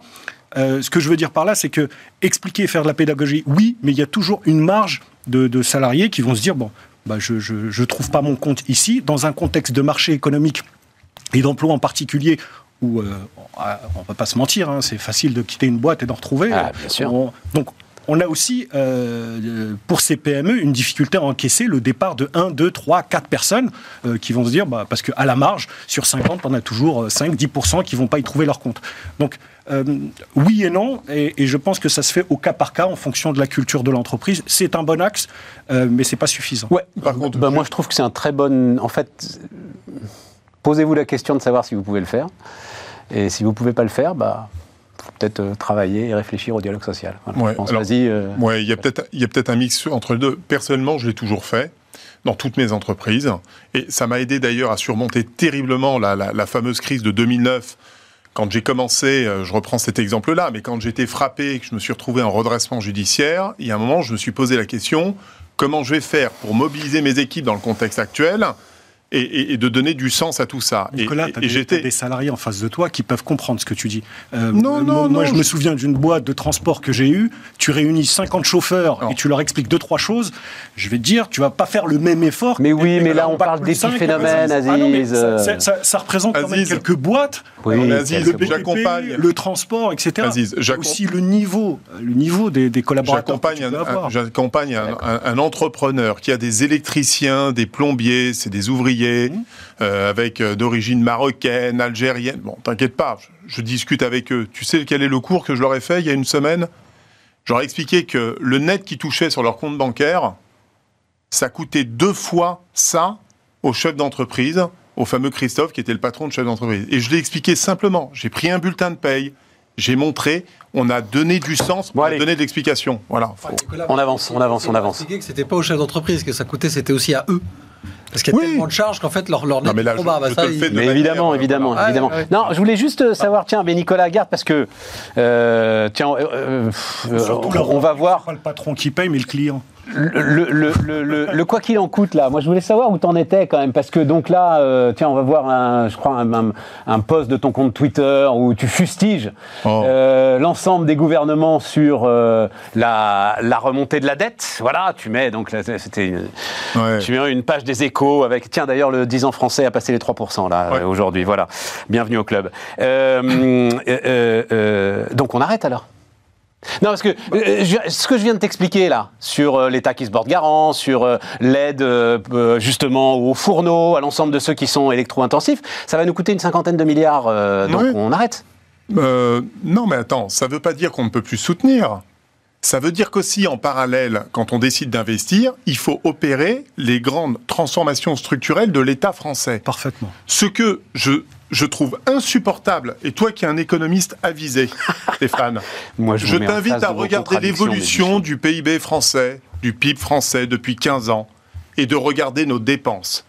C: Euh, ce que je veux dire par là, c'est que expliquer et faire de la pédagogie, oui, mais il y a toujours une marge de, salariés qui vont se dire bon, bah, je ne trouve pas mon compte ici, dans un contexte de marché économique et d'emploi en particulier où euh, on ne va pas se mentir, hein, c'est facile de quitter une boîte et d'en retrouver.
B: Ah, bien sûr.
C: donc on a aussi, euh, pour ces PME, une difficulté à encaisser le départ de 1, 2, 3, 4 personnes euh, qui vont se dire, bah, parce qu'à la marge, sur 50, on a toujours 5, euh, 10% qui ne vont pas y trouver leur compte. Donc, oui et non, et, je pense que ça se fait au cas par cas en fonction de la culture de l'entreprise. C'est un bon axe, mais c'est pas suffisant.
B: Ouais. Par contre, bah, moi je trouve que c'est un très bon. En fait, posez-vous la question de savoir si vous pouvez le faire, et si vous pouvez pas le faire, bah peut-être euh, travailler et réfléchir au dialogue social.
E: Ouais, euh, il y a peut-être peut un mix entre les deux. Personnellement, je l'ai toujours fait dans toutes mes entreprises. Et ça m'a aidé d'ailleurs à surmonter terriblement la, fameuse crise de 2009. Quand j'ai commencé, euh, je reprends cet exemple-là, mais quand j'étais frappé et que je me suis retrouvé en redressement judiciaire, il y a un moment, je me suis posé la question, comment je vais faire pour mobiliser mes équipes dans le contexte actuel et, de donner du sens à tout ça.
C: Nicolas, tu as, des salariés en face de toi qui peuvent comprendre ce que tu dis. Euh, non, non, moi, je, me souviens d'une boîte de transport que j'ai eue. Tu réunis 50 chauffeurs et tu leur expliques deux, trois choses. Je vais te dire, tu vas pas faire le même effort.
B: Mais oui, mais, là, on parle des petits phénomènes, Aziz.
C: Ah ça, ça, représente quand même quelques boîtes.
B: Oui,
C: Aziz, le j'accompagne. Le transport, etc. Aziz, aussi le niveau, le niveau des, des collaborateurs.
E: J'accompagne un, un entrepreneur qui a des électriciens, des plombiers, c'est des ouvriers Mmh. Euh, avec euh, d'origine marocaine, algérienne. Bon, t'inquiète pas, je, discute avec eux. Tu sais quel est le cours que je leur ai fait il y a une semaine? J'aurais expliqué que le net qui touchait sur leur compte bancaire, ça coûtait deux fois ça au chef d'entreprise, au fameux Christophe qui était le patron de chef d'entreprise. Et je l'ai expliqué simplement. J'ai pris un bulletin de paye, j'ai montré, on a donné du sens, on a donné de l'explication. Voilà.
B: On avance, on avance, on avance.
D: que c'était pas au chef d'entreprise que ça coûtait, c'était aussi à eux. Parce qu'il y a tellement de charges qu'en fait, leur, leur net
E: mais là,
B: Mais évidemment, évidemment, ah, évidemment. Non, je voulais juste euh, savoir, tiens, mais Nicolas Garde, parce que, euh, tiens, euh, on, va voir...
C: Pas le patron qui paye, mais le client
B: le, le, quoi qu'il en coûte là, moi je voulais savoir où t'en étais quand même parce que donc là, euh, tiens, on va voir un, je crois un, un, post de ton compte Twitter où tu fustiges oh. euh, l'ensemble des gouvernements sur euh, la, la, remontée de la dette. Voilà, tu mets donc c'était tu mets une page des Échos avec tiens d'ailleurs le 10 ans français a passé les 3% là aujourd'hui. Voilà, bienvenue au club. donc on arrête alors? Non, parce que euh, ce que je viens de t'expliquer là, sur euh, l'État qui se porte garant, sur euh, l'aide justement aux fourneaux, à l'ensemble de ceux qui sont électro-intensifs, ça va nous coûter une cinquantaine de milliards, donc on arrête.
E: non, mais attends, ça ne veut pas dire qu'on ne peut plus soutenir. Ça veut dire qu'aussi, en parallèle, quand on décide d'investir, il faut opérer les grandes transformations structurelles de l'État français.
C: Parfaitement.
E: Ce que je je trouve insupportable, et toi qui es un économiste avisé, Stéphane,
B: Moi, je,
E: t'invite à regarder l'évolution du PIB français, du PIB français depuis 15 ans, et de regarder nos dépenses.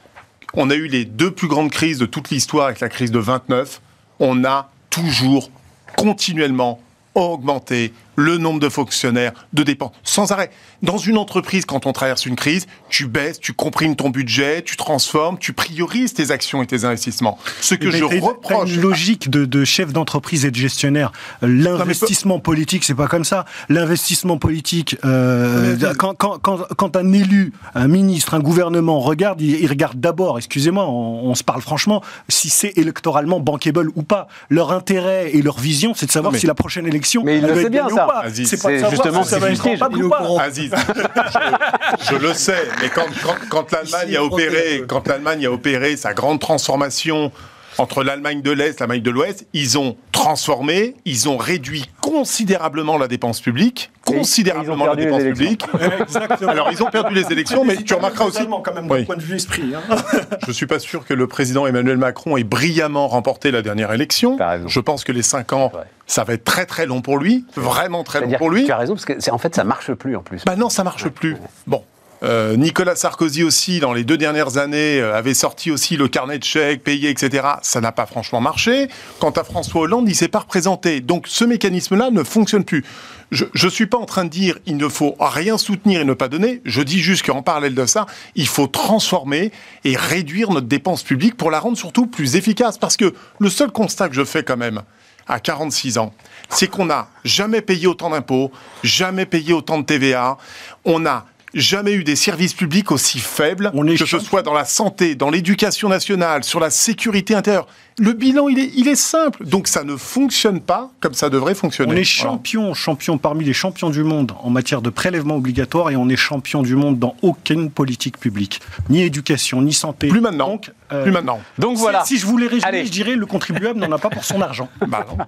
E: On a eu les deux plus grandes crises de toute l'histoire avec la crise de 29. On a toujours, continuellement, augmenté, le nombre de fonctionnaires, de dépenses, sans arrêt. Dans une entreprise, quand on traverse une crise, tu baisses, tu comprimes ton budget, tu transformes, tu priorises tes actions et tes investissements. Ce que je reproche.
C: une logique de, de chef d'entreprise et de gestionnaire. L'investissement politique, c'est pas comme ça. L'investissement politique, euh, quand, quand, quand, quand, un élu, un ministre, un gouvernement regarde, il, regarde d'abord, excusez-moi, on, on, se parle franchement, si c'est électoralement bankable ou pas. Leur intérêt et leur vision, c'est de savoir si la prochaine élection.
B: Mais il le sait bien, ça.
C: C'est pas de justement si ça va être ou pas.
E: Aziz, je, je, le sais, mais quand, quand, quand l'Allemagne a opéré, quand l'Allemagne a opéré sa grande transformation entre l'Allemagne de l'Est et l'Allemagne de l'Ouest, ils ont transformé, ils ont réduit considérablement la dépense publique, considérablement la dépense publique. Exactement. Alors ils ont perdu les élections, mais, tu remarqueras aussi
C: quand même oui. point de vue esprit. Hein.
E: Je suis pas sûr que le président Emmanuel Macron ait brillamment remporté la dernière élection. Je pense que les cinq ans, ça va être très très long pour lui, vraiment très long pour lui.
B: Tu as raison parce que en fait ça marche plus en plus.
E: Bah non, ça marche plus. Bon, euh, Nicolas Sarkozy aussi, dans les deux dernières années, euh, avait sorti aussi le carnet de chèques, payé, etc. Ça n'a pas franchement marché. Quant à François Hollande, il s'est pas représenté. Donc ce mécanisme-là ne fonctionne plus. Je ne suis pas en train de dire il ne faut rien soutenir et ne pas donner. Je dis juste qu'en parallèle de ça, il faut transformer et réduire notre dépense publique pour la rendre surtout plus efficace. Parce que le seul constat que je fais quand même, à 46 ans, c'est qu'on n'a jamais payé autant d'impôts, jamais payé autant de TVA. On a jamais eu des services publics aussi faibles, que ce soit dans la santé, dans l'éducation nationale, sur la sécurité intérieure. Le bilan, il est, il est simple. Donc ça ne fonctionne pas comme ça devrait fonctionner.
C: On est champion, champion parmi les champions du monde en matière de prélèvement obligatoire et on est champion du monde dans aucune politique publique. Ni éducation, ni santé.
E: Plus maintenant. Donc, euh, Plus maintenant.
C: Donc voilà. Si je voulais résumer, je dirais le contribuable n'en a pas pour son argent.
D: Bah non.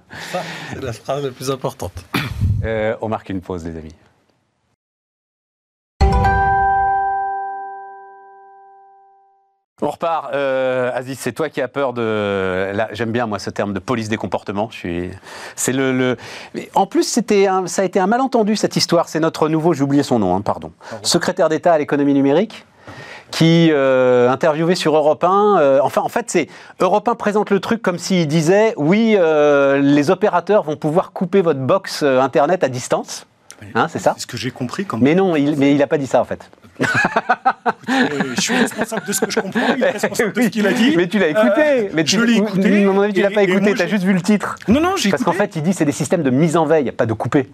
D: c'est la phrase la plus importante.
B: Euh, on marque une pause, les amis. On repart. Euh, Aziz, c'est toi qui as peur de. J'aime bien moi ce terme de police des comportements. Je suis. C'est le, le, En plus, c'était ça a été un malentendu cette histoire. C'est notre nouveau. J'ai oublié son nom. Hein, pardon. Secrétaire d'État à l'économie numérique qui euh, interviewé sur Europe 1. Euh, enfin, en fait, c'est Europe 1 présente le truc comme s'il disait oui, euh, les opérateurs vont pouvoir couper votre box euh, internet à distance. Hein, c'est ça?
C: C'est ce que j'ai compris. Quand
B: mais non, il, mais il n'a pas dit ça en fait.
C: Je suis responsable de ce que je comprends, il est responsable de ce qu'il a dit.
B: Mais tu l'as écouté. Euh, mais
C: tu, je l'ai écouté.
B: À mon avis, tu l'as pas écouté, tu as juste vu le titre.
C: Non, non, j'ai
B: Parce qu'en fait, il dit c'est des systèmes de mise en veille, pas de couper.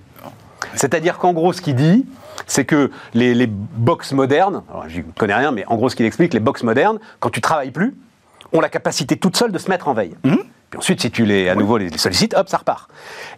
B: C'est-à-dire qu'en gros, ce qu'il dit, c'est que les, les box modernes, alors j'y connais rien, mais en gros, ce qu'il explique, les box modernes, quand tu travailles plus, ont la capacité toute seule de se mettre en veille. Mmh. Puis ensuite, si tu les, à nouveau les, sollicites, hop, ça repart.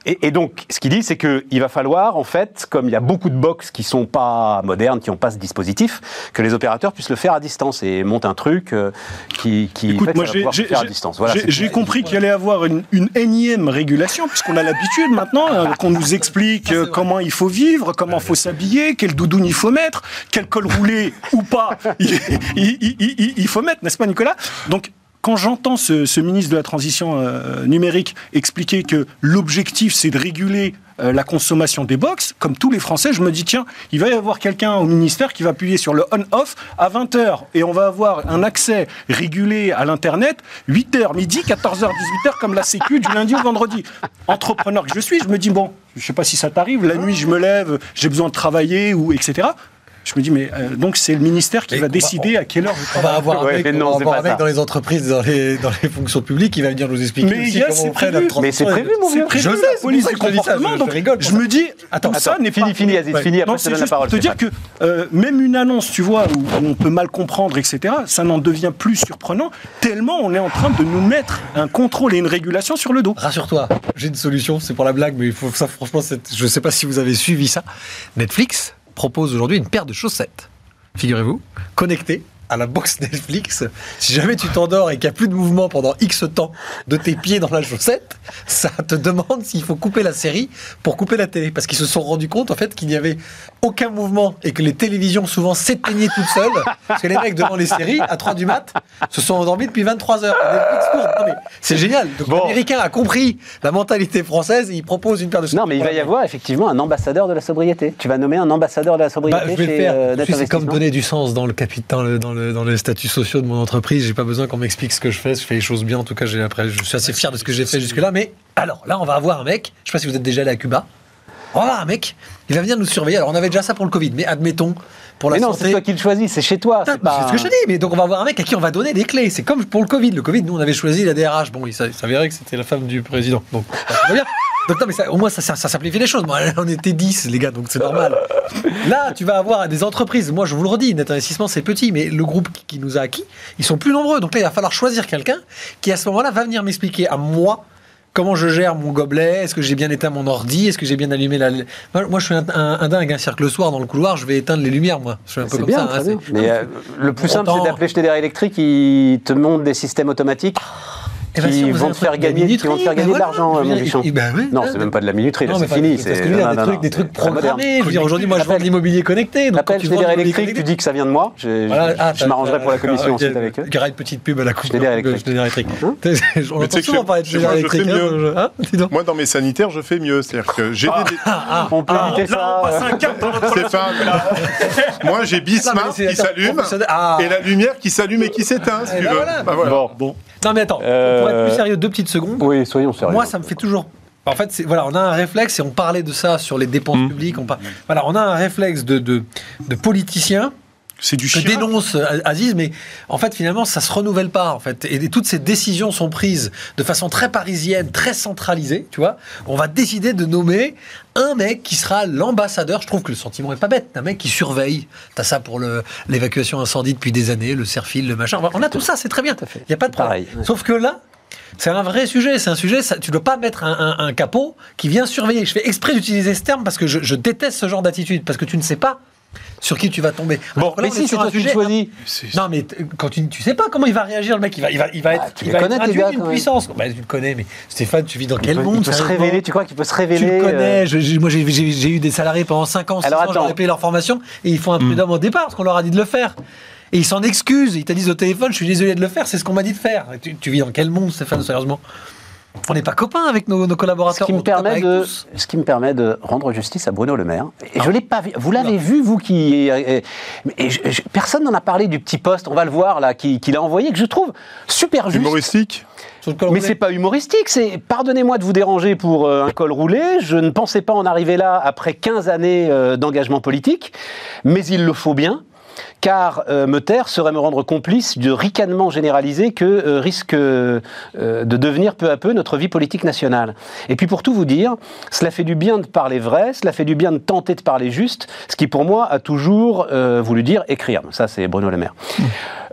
B: Et, et donc, ce qu'il dit, c'est qu'il va falloir, en fait, comme il y a beaucoup de box qui sont pas modernes, qui n'ont pas ce dispositif, que les opérateurs puissent le faire à distance et montent un truc euh, qui, qui
C: Écoute,
B: fait,
C: moi,
B: ça va
C: j'ai
B: faire à distance. Voilà,
C: j'ai compris qu'il allait avoir une, une, énième régulation, puisqu'on a l'habitude maintenant hein, qu'on nous explique euh, comment il faut vivre, comment il faut s'habiller, quel doudoune il faut mettre, quel col roulé ou pas il, il, il, il faut mettre, n'est-ce pas, Nicolas? Donc, quand j'entends ce, ministre de la Transition euh, numérique expliquer que l'objectif, c'est de réguler euh, la consommation des box, comme tous les Français, je me dis, tiens, il va y avoir quelqu'un au ministère qui va appuyer sur le on-off à 20h, et on va avoir un accès régulé à l'Internet 8h, midi, 14h, 18h, comme la Sécu du lundi au vendredi. Entrepreneur que je suis, je me dis, bon, je ne sais pas si ça t'arrive, la nuit, je me lève, j'ai besoin de travailler, ou etc. Je me dis, mais euh, donc c'est le ministère qui va décider
D: on,
C: à quelle heure vous
D: On va avoir un mec, ouais, non, on va avoir un mec dans les entreprises, dans les, dans les fonctions publiques, qui va venir nous expliquer
C: mais
D: aussi
C: a,
D: comment on notre
B: Mais c'est prévu, mon vieux.
C: Je sais, la police du comportement.
D: Je,
C: donc,
D: je, rigole,
C: je me dis,
B: attends,
C: ça n'est
B: fini,
C: pas...
B: Fini, Aziz,
C: ouais.
B: fini, après je te donne la
C: parole. te dire que euh, même une annonce, tu vois, où on peut mal comprendre, etc., ça n'en devient plus surprenant, tellement on est en train de nous mettre un contrôle et une régulation sur le dos.
D: Rassure-toi, j'ai une solution, c'est pour la blague, mais il faut ça, franchement, je ne sais pas si vous avez suivi ça. Netflix propose aujourd'hui une paire de chaussettes. Figurez-vous, connecté à la box Netflix. Si jamais tu t'endors et qu'il n'y a plus de mouvement pendant X temps de tes pieds dans la chaussette, ça te demande s'il faut couper la série pour couper la télé. Parce qu'ils se sont rendus compte, en fait, qu'il n'y avait aucun mouvement et que les télévisions souvent s'éteignaient toutes seules. Parce que les mecs devant les séries, à 3 du mat, se sont endormis depuis 23 heures. C'est génial. Donc bon. l'Américain a compris la mentalité française et il propose une paire de
B: Non, mais il va y avoir effectivement un ambassadeur de la sobriété. Tu vas nommer un ambassadeur de la sobriété
D: bah, je vais
B: chez
D: le faire.
B: euh,
D: C'est comme donner du sens dans le capital, dans le, dans les statuts sociaux de mon entreprise. J'ai pas besoin qu'on m'explique ce que je fais. Je fais les choses bien. En tout cas, j'ai après, je suis assez fier de ce que j'ai fait jusque-là. Mais alors, là, on va avoir un mec. Je sais pas si vous êtes déjà allé à Cuba. On va avoir un mec, il va venir nous surveiller. Alors on avait déjà ça pour le Covid, mais admettons pour la
B: Mais non, c'est toi qui le choisis, c'est chez toi.
D: Putain,
B: C'est pas...
D: Ce que je dis, mais donc on va avoir un mec à qui on va donner des clés. C'est comme pour le Covid. Le Covid, nous on avait choisi la DRH. Bon, il s'a- il s'avérait que c'était la femme du président. Donc, ça va bien. Donc non, mais ça- au moins ça, ça, ça simplifie les choses. Moi, on était 10, les gars, donc c'est normal. Là, tu vas avoir des entreprises. Moi, je vous le redis, net investissement, c'est petit, mais le groupe qui, nous a acquis, ils sont plus nombreux. Donc là, il va falloir choisir quelqu'un qui, à ce moment-là, va venir m'expliquer à moi comment je gère mon gobelet, est-ce que j'ai bien éteint mon ordi, est-ce que j'ai bien allumé la... Moi, je suis un, un, un dingue, un cirque le soir dans le couloir, je vais éteindre les lumières, moi. Je suis un peu comme
B: bien,
D: ça. hein,
B: bien. Mais euh, le plus simple, c'est d'appeler Schneider Electric qui te montre des systèmes automatiques
D: Eh ben, si
B: qui vont faire gagner, qui vont te faire
D: ben
B: gagner de
D: voilà.
B: l'argent,
D: Je veux
B: mon bichon.
D: eh ben oui,
B: Non, c'est même pas de la minuterie, là, c'est fini.
D: parce que
B: c'est- non,
D: des
B: non,
D: trucs,
B: non,
D: des trucs
B: c'est
D: programmés. Aujourd'hui, moi, je vends de l'immobilier connecté. Donc, quand
B: Appelle
D: tu vends
B: Electric, tu dis que ça vient de moi. Je,
D: ah,
B: m'arrangerai pour la commission ensuite avec eux.
D: Il y aura une petite pub à la coupe.
B: Schneider Electric. Hein
D: On entend souvent
E: je-
D: parler de Schneider
E: fais
D: hein, hein.
E: Moi, dans mes sanitaires, je fais mieux. C'est-à-dire que j'ai des.
B: On peut éviter ça.
E: Stéphane, moi j'ai Bismarck
D: c'est-
E: qui s'allume
D: ah.
E: et la lumière qui s'allume et qui s'éteint, si
D: Eh
E: tu
D: ben
E: veux.
D: voilà.
E: Bah, voilà.
B: Bon,
C: Bon,
D: Non, mais attends,
B: Euh,
D: pour être plus sérieux, deux petites secondes.
B: oui, soyons sérieux.
D: Moi, ça me fait toujours. En fait, voilà, on a un réflexe, et on parlait de ça sur les dépenses
B: Mm.
D: publiques. On par- Voilà, on a un réflexe de, de, de politiciens
C: c'est du
D: que dénonce euh, Aziz, mais en fait, finalement, ça se renouvelle pas, en fait. Et, toutes ces décisions sont prises de façon très parisienne, très centralisée, tu vois. On va décider de nommer un mec qui sera l'ambassadeur. Je trouve que le sentiment est pas bête. Un mec qui surveille. T'as ça pour le- l'évacuation incendie depuis des années, le serfil, le machin. On a tout ça, c'est très bien. Il n'y a pas de problème.
B: Pareil.
D: Sauf que là, c'est un vrai sujet. C'est un sujet, ça, tu ne dois pas mettre un, un- un capot qui vient surveiller. Je fais exprès d'utiliser ce terme parce que je, je déteste ce genre d'attitude, parce que tu ne sais pas sur qui tu vas tomber.
B: Bon,
D: Alors
B: mais si, c'est
D: un
B: toi qui le choisis.
D: Non, mais quand tu, tu sais pas comment il va réagir, le mec, il va, il va, il va être,
B: Ah, tu
D: il va
B: connais,
D: être
B: gars, même.
D: puissance. Bah, tu le connais, mais Stéphane, tu vis dans quel
B: peut,
D: monde
B: il peut se révéler, tu crois qu'il peut se
D: Tu
B: révéler
D: le
B: euh,
D: connais. je- je- moi, j'ai- eu des salariés pendant 5 ans, 6
B: Alors,
D: ans,
B: attends.
D: j'aurais payé leur formation et ils font un prud'homme au départ parce qu'on leur a dit de le faire. Et ils s'en excusent. Ils te disent au téléphone, je suis désolé de le faire, c'est ce qu'on m'a dit de faire. Tu, tu vis dans quel monde, Stéphane, sérieusement? On n'est pas copains avec nos, nos
B: Ce
D: collaborateurs.
B: qui, me permet de, ce qui me permet de rendre justice à Bruno Le Maire. Et
D: Ah.
B: je l'ai pas vu. Vous l'avez vu, vous qui. et- et je- je- personne n'en a parlé du petit poste, on va le voir là, qu'il qu'il a envoyé, que je trouve super juste.
E: Humoristique
B: Mais c'est pas humoristique, c'est pardonnez-moi de vous déranger pour euh, un col roulé, je ne pensais pas en arriver là après 15 années euh, d'engagement politique, mais il le faut bien. Car euh, me taire serait me rendre complice de ricanement généralisé que euh, risque euh, de devenir peu à peu notre vie politique nationale. Et puis pour tout vous dire, cela fait du bien de parler vrai, cela fait du bien de tenter de parler juste, ce qui pour moi a toujours euh, voulu dire écrire. Ça c'est Bruno Le Maire.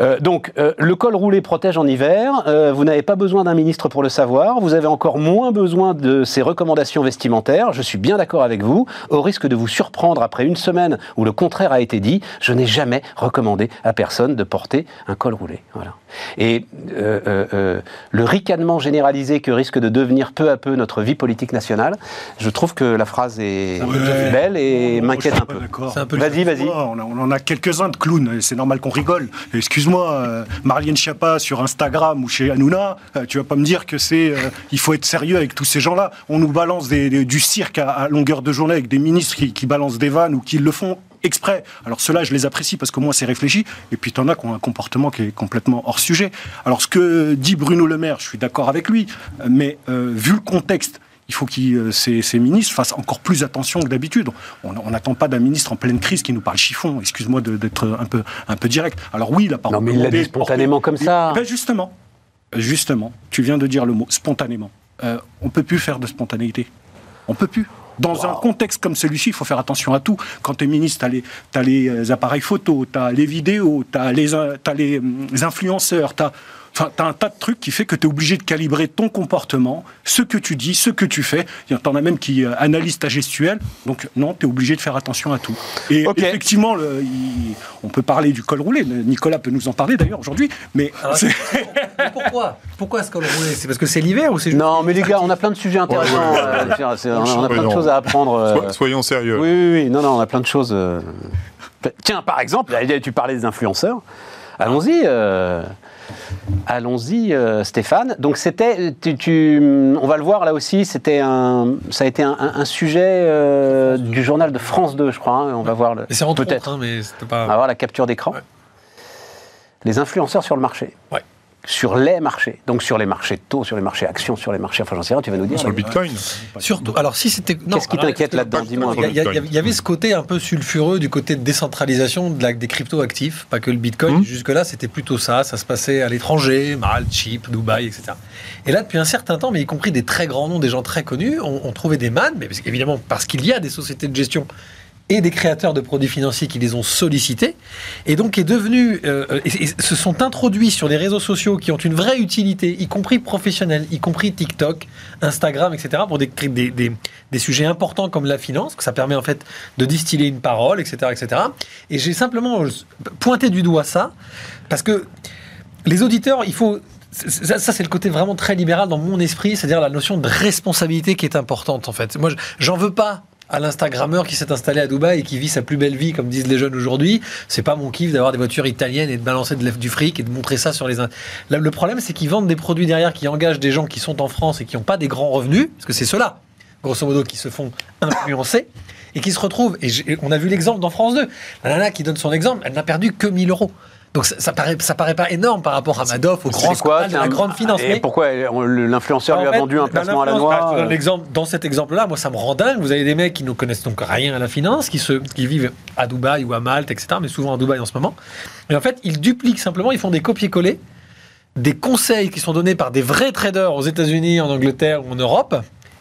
B: Euh, donc, euh, le col roulé protège en hiver. euh, vous n'avez pas besoin d'un ministre pour le savoir. Vous avez encore moins besoin de ses recommandations vestimentaires. Je suis bien d'accord avec vous. Au risque de vous surprendre après une semaine où le contraire a été dit, je n'ai jamais recommandé à personne de porter un col roulé. Voilà. Et euh, euh, euh, le ricanement généralisé que risque de devenir peu à peu notre vie politique nationale, je trouve que la phrase est
C: Ouais.
B: belle et m'inquiète
C: je suis
B: un peu.
C: d'accord.
D: C'est un peu
B: Vas-y, vas-y.
C: On, en a quelques-uns de clowns, et c'est normal qu'on rigole. Excuse-moi, euh, Marlène Schiappa sur Instagram ou chez Hanouna, euh, tu vas pas me dire que c'est. euh, il faut être sérieux avec tous ces gens-là. On nous balance des- des- du cirque à, à longueur de journée avec des ministres qui, qui balancent des vannes ou qui le font exprès. Alors ceux-là, je les apprécie parce que moi, c'est réfléchi. Et puis, t'en as qui ont un comportement qui est complètement hors sujet. Alors, ce que dit Bruno Le Maire, je suis d'accord avec lui, euh, mais euh, vu le contexte, il faut que ces, ces ministres fassent encore plus attention que d'habitude. On n'attend pas d'un ministre en pleine crise qui nous parle chiffon. Excuse-moi d'être un peu, un peu direct. Alors oui, la parole.
B: Non, mais il l'a dit spontanément comme ça.
C: Ben justement, justement, tu viens de dire le mot spontanément. Euh, on peut plus faire de spontanéité. On peut plus. Dans un contexte comme celui-ci, il faut faire attention à tout. Quand tu es ministre, tu as les, t'as les euh, appareils photo, tu as les vidéos, tu as les, t'as les, hum, les influenceurs, tu as, un tas de trucs qui fait que tu es obligé de calibrer ton comportement, ce que tu dis, ce que tu fais. Il y en a même qui euh, analysent ta gestuelle. Donc non, tu es obligé de faire attention à tout. Et effectivement, le- il- on peut parler du col roulé. Nicolas peut nous en parler d'ailleurs aujourd'hui. Mais
D: Alors,
C: c'est-
D: mais pourquoi? Pourquoi ce col roulé? C'est parce que c'est l'hiver ou c'est juste-
B: Non, mais les gars, on a plein de sujets intéressants.
E: Ouais, ouais.
B: euh, c'est- on a- plein de choses à apprendre. euh.
E: Soyons sérieux.
B: Oui, oui, oui. Non, non, on a plein de choses. Tiens, par exemple, tu parlais des influenceurs. Allons-y. euh, Allons-y, euh, Stéphane. Donc c'était, tu, tu- on va le voir là aussi. C'était un, ça a été un, un- un sujet euh, du journal de France 2, je crois. hein. On va voir le,
D: c'est
B: peut-être.
D: hein, mais c'était
B: On va voir la capture d'écran.
D: Ouais.
B: Les influenceurs sur le marché.
D: Ouais.
B: Sur les marchés, donc sur les marchés de taux, sur les marchés actions, sur les marchés, enfin j'en sais rien, tu vas nous dire.
E: Sur le Bitcoin
D: Surtout, alors si c'était.
B: Qu'est-ce qui t'inquiète là-dedans Dis-moi.
D: Il y, avait ce côté un peu sulfureux du côté de décentralisation de la- des crypto-actifs, pas que le Bitcoin.
E: Mhm.
D: Jusque-là, c'était plutôt ça. Ça se passait à l'étranger, Malte, Chypre, Dubaï, etc. Et là, depuis un certain temps, mais y compris des très grands noms, des gens très connus, on, on trouvait des mannes, mais parce- évidemment parce qu'il y a des sociétés de gestion et des créateurs de produits financiers qui les ont sollicités, et donc est devenu, euh, et, se sont introduits sur des réseaux sociaux qui ont une vraie utilité, y compris professionnelle, y compris TikTok, Instagram, etc., pour des, sujets importants comme la finance, que ça permet en fait de distiller une parole, etc., etc. Et j'ai simplement euh, pointé du doigt ça, parce que les auditeurs, il faut. Ça, c'est le côté vraiment très libéral dans mon esprit, c'est-à-dire la notion de responsabilité qui est importante en fait. Moi, je- j'en veux pas à l'Instagrammeur qui s'est installé à Dubaï et qui vit sa plus belle vie, comme disent les jeunes aujourd'hui. C'est pas mon kiff d'avoir des voitures italiennes et de balancer de du fric et de montrer ça sur les. le problème, c'est qu'ils vendent des produits derrière qui engagent des gens qui sont en France et qui n'ont pas des grands revenus, parce que c'est ceux-là, grosso modo, qui se font influencer et qui se retrouvent. Et on a vu l'exemple dans France 2. La nana qui donne son exemple, elle n'a perdu que 1000 euros. Donc ça, ça paraît, ça paraît pas énorme par rapport à Madoff, au grand
B: quoi
D: scandale de la grande finance.
B: Et
D: Mais-
B: pourquoi l'influenceur lui
D: en
B: a
D: fait,
B: vendu un
D: bah,
B: placement à la
D: bah,
B: noix
D: donne
B: euh,
D: l'exemple- Dans cet exemple-là, moi, ça me rend dingue. Vous avez des mecs qui ne connaissent donc rien à la finance, qui, se, qui vivent à Dubaï ou à Malte, etc., mais souvent à Dubaï en ce moment. Et en fait, ils dupliquent simplement, ils font des copier-coller des conseils qui sont donnés par des vrais traders aux États-Unis, en Angleterre ou en Europe.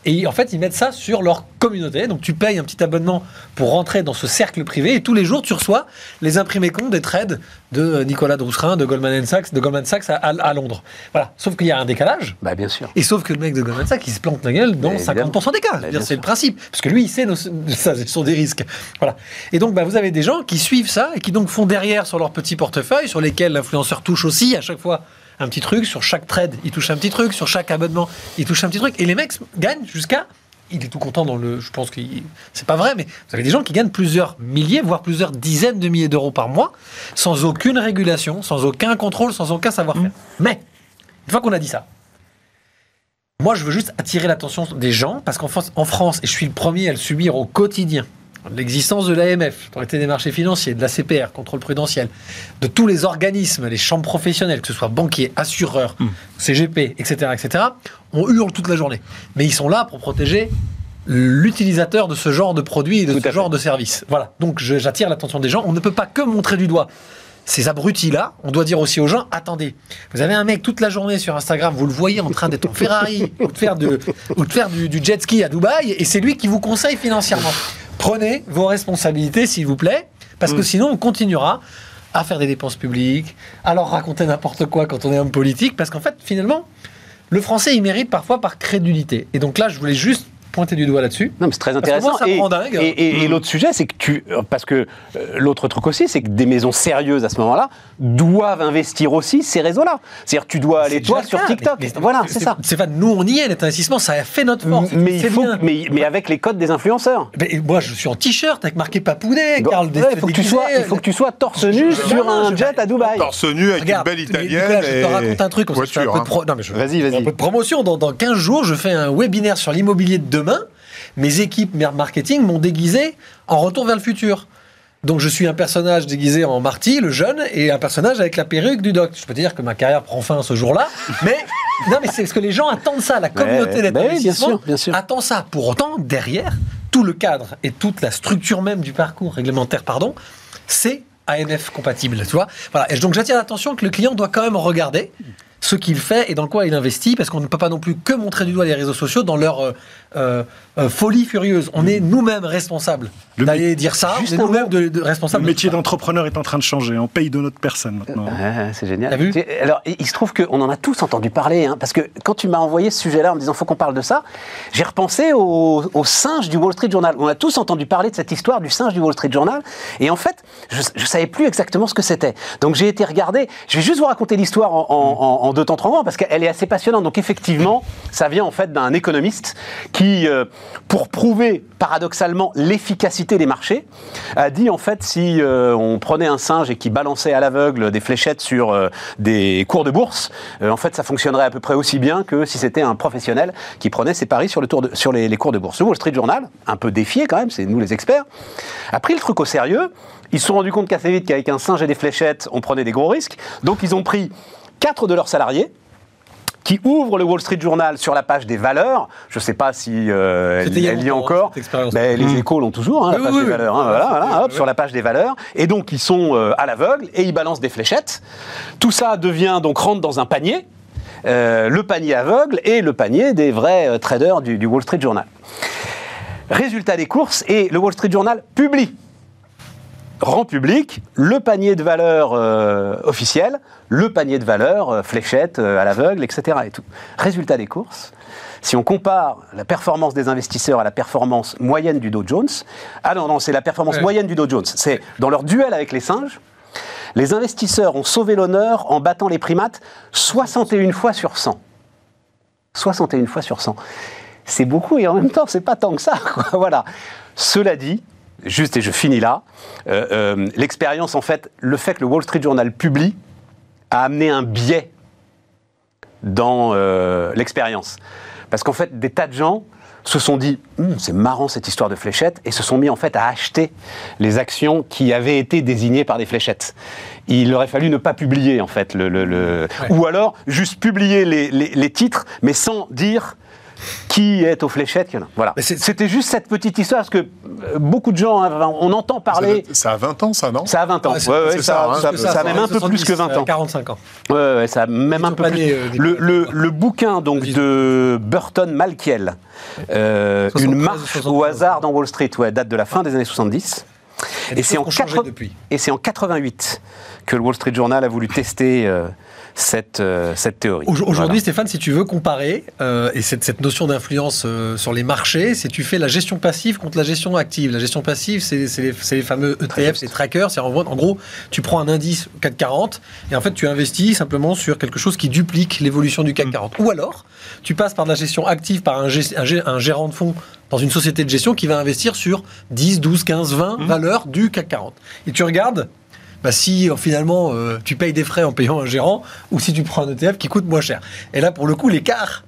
D: Et en fait, ils mettent ça sur leur communauté. Donc, tu payes un petit abonnement pour rentrer dans ce cercle privé. Et tous les jours, tu reçois les imprimés comptes des trades de Nicolas Drousserin, de Goldman Sachs, de Goldman Sachs à, Londres. Voilà. Sauf qu'il y a un décalage.
B: Bah bien sûr.
D: Et sauf que le mec de Goldman Sachs, il se plante la gueule dans
B: Mais
D: 50% des cas. C'est le principe. Parce que lui, il sait nos, ça, ce sont des risques. Voilà. Et donc, bah, vous avez des gens qui suivent ça et qui donc font derrière sur leur petit portefeuille, sur lesquels l'influenceur touche aussi à chaque fois un petit truc. Sur chaque trade, il touche un petit truc. Sur chaque abonnement, il touche un petit truc. Et les mecs gagnent jusqu'à. Il est tout content dans le. Je pense que c'est pas vrai, mais vous avez des gens qui gagnent plusieurs milliers, voire plusieurs dizaines de milliers d'euros par mois, sans aucune régulation, sans aucun contrôle, sans aucun savoir-faire. Mais, une fois qu'on a dit ça, moi, je veux juste attirer l'attention des gens, parce qu'en France, en France, et je suis le premier à le subir au quotidien, l'existence de l'AMF, l'autorité des marchés financiers, de la CPR, contrôle prudentiel, de tous les organismes, les chambres professionnelles, que ce soit banquiers, assureurs, CGP, etc., etc., on hurle toute la journée. Mais ils sont là pour protéger l'utilisateur de ce genre de produit et de
B: Tout
D: ce
B: fait.
D: genre de service. Voilà. Donc j'attire l'attention des gens. On ne peut pas que montrer du doigt ces abrutis-là. On doit dire aussi aux gens attendez, vous avez un mec toute la journée sur Instagram, vous le voyez en train d'être en Ferrari ou de faire, de, ou de faire du, du jet ski à Dubaï, et c'est lui qui vous conseille financièrement. Prenez vos responsabilités, s'il vous plaît, parce
B: Mm.
D: que sinon on continuera à faire des dépenses publiques, à leur raconter n'importe quoi quand on est homme politique, parce qu'en fait, finalement, le français, il mérite parfois par crédulité. Et donc là, je voulais juste pointer du doigt là-dessus.
B: Non, mais c'est très
D: Parce que
B: intéressant.
D: moi, ça me
B: et
D: rend dingue.
B: et- et- et l'autre sujet, c'est que tu. Parce que euh, l'autre truc aussi, c'est que des maisons sérieuses à ce moment-là doivent investir aussi ces réseaux-là. C'est-à-dire, tu dois aller toi sur
D: cas,
B: TikTok.
D: mais- mais
B: voilà, c'est ça.
D: C'est pas nous, on y est, les investissements, ça a fait notre force.
B: Mais, il faut,
D: bien.
B: mais, mais avec les codes des influenceurs.
D: Mais moi, je suis en t-shirt avec marqué Papounet,
B: Bon,
D: Carl
B: ouais, il faut que tu sois, il faut que tu sois torse nu
D: Je-
B: sur
D: non,
B: un
D: je-
B: jet à Dubaï.
E: Torse nu avec
D: Regarde,
E: une belle
D: Nicolas,
E: italienne.
D: je te raconte un truc un
E: voiture,
D: peu de
E: hein.
D: pro- non, mais je-
B: Vas-y, vas-y.
D: un peu de promotion. Dans, dans 15 jours, je fais un webinaire sur l'immobilier de demain. Mes équipes marketing m'ont déguisé en retour vers le futur. Donc je suis un personnage déguisé en Marty, le jeune, et un personnage avec la perruque du doc. Je peux te dire que ma carrière prend fin ce jour-là, mais non, mais c'est parce que les gens attendent ça. La communauté
B: Ouais, bah oui, bien
D: d'investissement
B: sûr, bien sûr.
D: attend ça. Pour autant, derrière, tout le cadre et toute la structure même du parcours réglementaire, pardon, c'est AMF compatible, tu vois. Voilà. Et donc j'attire l'attention que le client doit quand même regarder ce qu'il fait et dans quoi il investit, parce qu'on ne peut pas non plus que montrer du doigt les réseaux sociaux dans leur euh, euh, euh, folie furieuse. On est nous-mêmes responsables
C: Le
D: d'aller dire ça,
B: Juste
D: on est nous-mêmes de, de
C: Le
D: responsables. de
C: métier d'entrepreneur est en train de changer. On paye de notre personne maintenant.
B: Ouais, c'est génial.
D: T'as vu
B: Tu- Alors, il il se trouve qu'on en a tous entendu parler, hein, parce que quand tu m'as envoyé ce sujet-là en me disant faut qu'on parle de ça, j'ai repensé au, au singe du Wall Street Journal. On a tous entendu parler de cette histoire du singe du Wall Street Journal, et en fait, je ne savais plus exactement ce que c'était. Donc j'ai été regarder. Je vais juste vous raconter l'histoire en, en- en- en deux temps, trois mots, parce qu'elle est assez passionnante. Donc effectivement, ça vient en fait d'un économiste qui, euh, pour prouver paradoxalement l'efficacité des marchés, a dit en fait si euh, on prenait un singe et qui balançait à l'aveugle des fléchettes sur euh, des cours de bourse, en fait ça fonctionnerait à peu près aussi bien que si c'était un professionnel qui prenait ses paris sur, le tour sur les, les cours de bourse. Le Wall Street Journal, un peu défié quand même, c'est nous les experts, a pris le truc au sérieux. Ils se sont rendus compte qu'assez vite qu'avec un singe et des fléchettes, on prenait des gros risques. Donc ils ont pris quatre de leurs salariés qui ouvrent le Wall Street Journal sur la page des valeurs. Je ne sais pas si euh, elle,
D: C'était il y a
B: elle y est encore. Mais les échos l'ont toujours, hein, la
D: Oui,
B: page
D: oui,
B: des
D: oui.
B: valeurs. hein,
D: Ouais,
B: voilà, hop, sur la page des valeurs. Et donc, ils sont euh, à l'aveugle et ils balancent des fléchettes. Tout ça devient donc rentre dans un panier. euh, le panier aveugle et le panier des vrais euh, traders du, du Wall Street Journal. Résultat des courses et le Wall Street Journal publie rend public le panier de valeurs euh, officiel, le panier de valeurs euh, fléchette euh, à l'aveugle, etc. Et tout. Résultat des courses, si on compare la performance des investisseurs à la performance moyenne du Dow Jones, ah non, non, c'est la performance
D: Ouais.
B: moyenne du Dow Jones, c'est dans leur duel avec les singes, les investisseurs ont sauvé l'honneur en battant les primates 61 fois sur 100. 61 fois sur 100. C'est beaucoup et en même temps, c'est pas tant que ça. quoi. Voilà. Cela dit, juste et je finis là, euh, euh, l'expérience, en fait, le fait que le Wall Street Journal publie a amené un biais dans euh, l'expérience. Parce qu'en fait, des tas de gens se sont dit Hum, c'est marrant cette histoire de fléchettes et se sont mis en fait à acheter les actions qui avaient été désignées par des fléchettes. Il aurait fallu ne pas publier en fait le, le- le- ou alors juste publier les, les- les titres mais sans dire qui est aux fléchettes. qu'il y en a. Voilà. C'était juste cette petite histoire parce que euh, beaucoup de gens, hein, on entend parler.
E: Ça a 20 ans, ça, non?
B: Ça a 20 ans.
D: Ouais, c'est-
B: Ouais, ouais,
E: c'est
B: ça,
E: ça, hein,
B: ça-
E: que
B: ça a même un peu plus que 20 ans.
D: 45 ans.
B: Ouais, ouais, ça a même un peu plus.
D: euh, des-
B: le, le- le bouquin donc de Burton Malkiel, euh,
D: 73
B: une marche
D: 73.
B: au hasard dans Wall Street, ouais, date de la fin des années 70.
D: Et,
B: c'est en
D: qui ont changé
B: 80
D: depuis.
B: Et c'est en 88 que le Wall Street Journal a voulu tester euh, cette, euh, cette théorie.
D: Aujourd- Aujourd'hui,
B: Voilà.
D: Stéphane, si tu veux comparer, euh, et cette, cette notion d'influence euh, sur les marchés, c'est tu fais la gestion passive contre la gestion active. La gestion passive, c'est les, fameux ETF, c'est trackers. C'est en, gros- en gros, tu prends un indice CAC 40 et en fait, tu investis simplement sur quelque chose qui duplique l'évolution du CAC 40. Ou alors, tu passes par de la gestion active par un gérant de fonds dans une société de gestion qui va investir sur 10, 12, 15, 20 valeurs du CAC 40. Et tu regardes bah, si euh, finalement euh, tu payes des frais en payant un gérant ou si tu prends un ETF qui coûte moins cher. Et là, pour le coup, l'écart,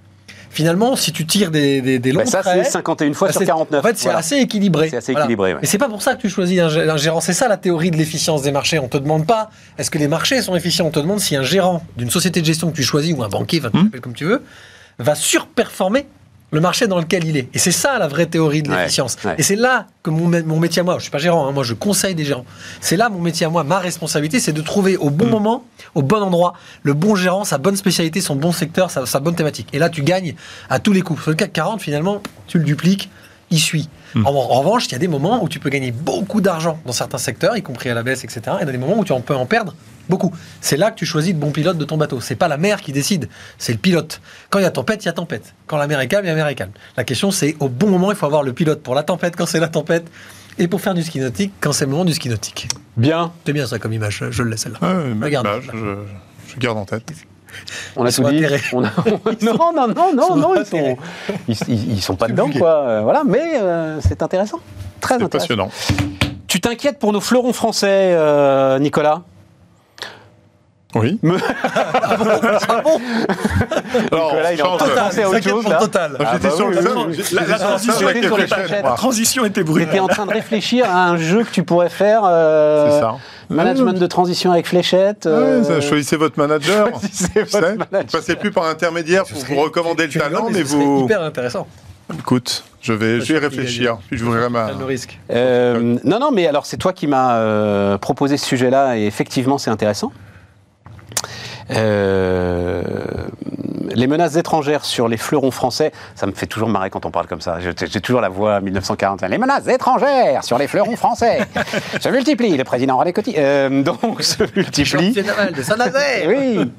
D: finalement, si tu tires des, des, des longs
B: Bah, ça,
D: traits,
B: c'est 51 fois
D: bah,
B: sur
D: c'est-
B: 49.
D: En fait, c'est
B: Voilà.
D: assez équilibré.
B: C'est assez équilibré, ouais.
D: Et c'est pas pour ça que tu choisis un, gé- un gérant. C'est ça la théorie de l'efficience des marchés. On te demande pas est-ce que les marchés sont efficients? On te demande si un gérant d'une société de gestion que tu choisis ou un banquier, enfin, tu l'appelles comme tu veux, va surperformer le marché dans lequel il est. Et c'est ça la vraie théorie de l'efficience.
B: ouais.
D: Et c'est là que mon, mon métier à moi, je suis pas gérant, hein, moi je conseille des gérants. C'est là mon métier à moi, ma responsabilité, c'est de trouver au bon moment, au bon endroit, le bon gérant, sa bonne spécialité, son bon secteur, sa, sa bonne thématique. Et là, tu gagnes à tous les coups. Sur le CAC 40, finalement, tu le dupliques, il suit. En, en revanche, il y a des moments où tu peux gagner beaucoup d'argent dans certains secteurs, y compris à la baisse, etc. Et dans des moments où tu en peux en perdre beaucoup. C'est là que tu choisis le bon pilote de ton bateau. C'est pas la mer qui décide, c'est le pilote. Quand il y a tempête, il y a tempête. Quand la mer est calme, il y a la mer est calme. La question, c'est au bon moment, il faut avoir le pilote pour la tempête quand c'est la tempête et pour faire du ski nautique quand c'est le moment du ski nautique.
B: Bien,
D: C'est bien ça comme image, je le laisse celle-là.
E: Ouais, mais
D: Regarde.
E: bah, je, je garde en tête.
B: on a
D: Ils
B: tout dit.
D: atterrés.
B: On a- non, non, non, non, non, ils sont, ils, ils- ils sont pas dedans,
D: compliqué.
B: quoi. Euh, Voilà, mais euh, c'est intéressant. Très
E: C'est
B: intéressant.
E: passionnant.
B: Tu t'inquiètes pour nos fleurons français, euh, Nicolas?
E: Oui.
D: Ah bon
E: Alors,
B: Nicolas, il est en
E: change.
B: train de
D: Total,
B: penser à autre chose, là.
D: total.
E: Ah, J'étais
B: bah
E: sur
B: oui,
E: le
B: oui,
E: la-
B: oui.
E: la- la
B: J'étais
E: transition
B: sur
E: avec
B: les
C: La
E: moi.
C: transition était
B: Tu
C: brutale.
B: étais en train de réfléchir à un jeu que tu pourrais faire. euh,
E: C'est ça.
B: Management de transition avec fléchette. euh,
E: Ouais, choisissez votre manager.
B: choisissez
E: Tu
B: votre manager.
E: Vous passez plus par intermédiaire pour vous recommander le talent, mais vous.
D: hyper intéressant.
E: Écoute, je vais, je vais y réfléchir. Puis je voudrais ma.
D: Prendre le risque.
B: Euh, non, non, mais alors c'est toi qui m'as euh, proposé ce sujet-là et effectivement c'est intéressant. Euh, les menaces étrangères sur les fleurons français, ça me fait toujours marrer quand on parle comme ça. J'ai toujours la voix 1940. Les menaces étrangères sur les fleurons français se multiplient. Le président René Coty euh, donc se
D: de Saint-Nazaire.
B: Oui.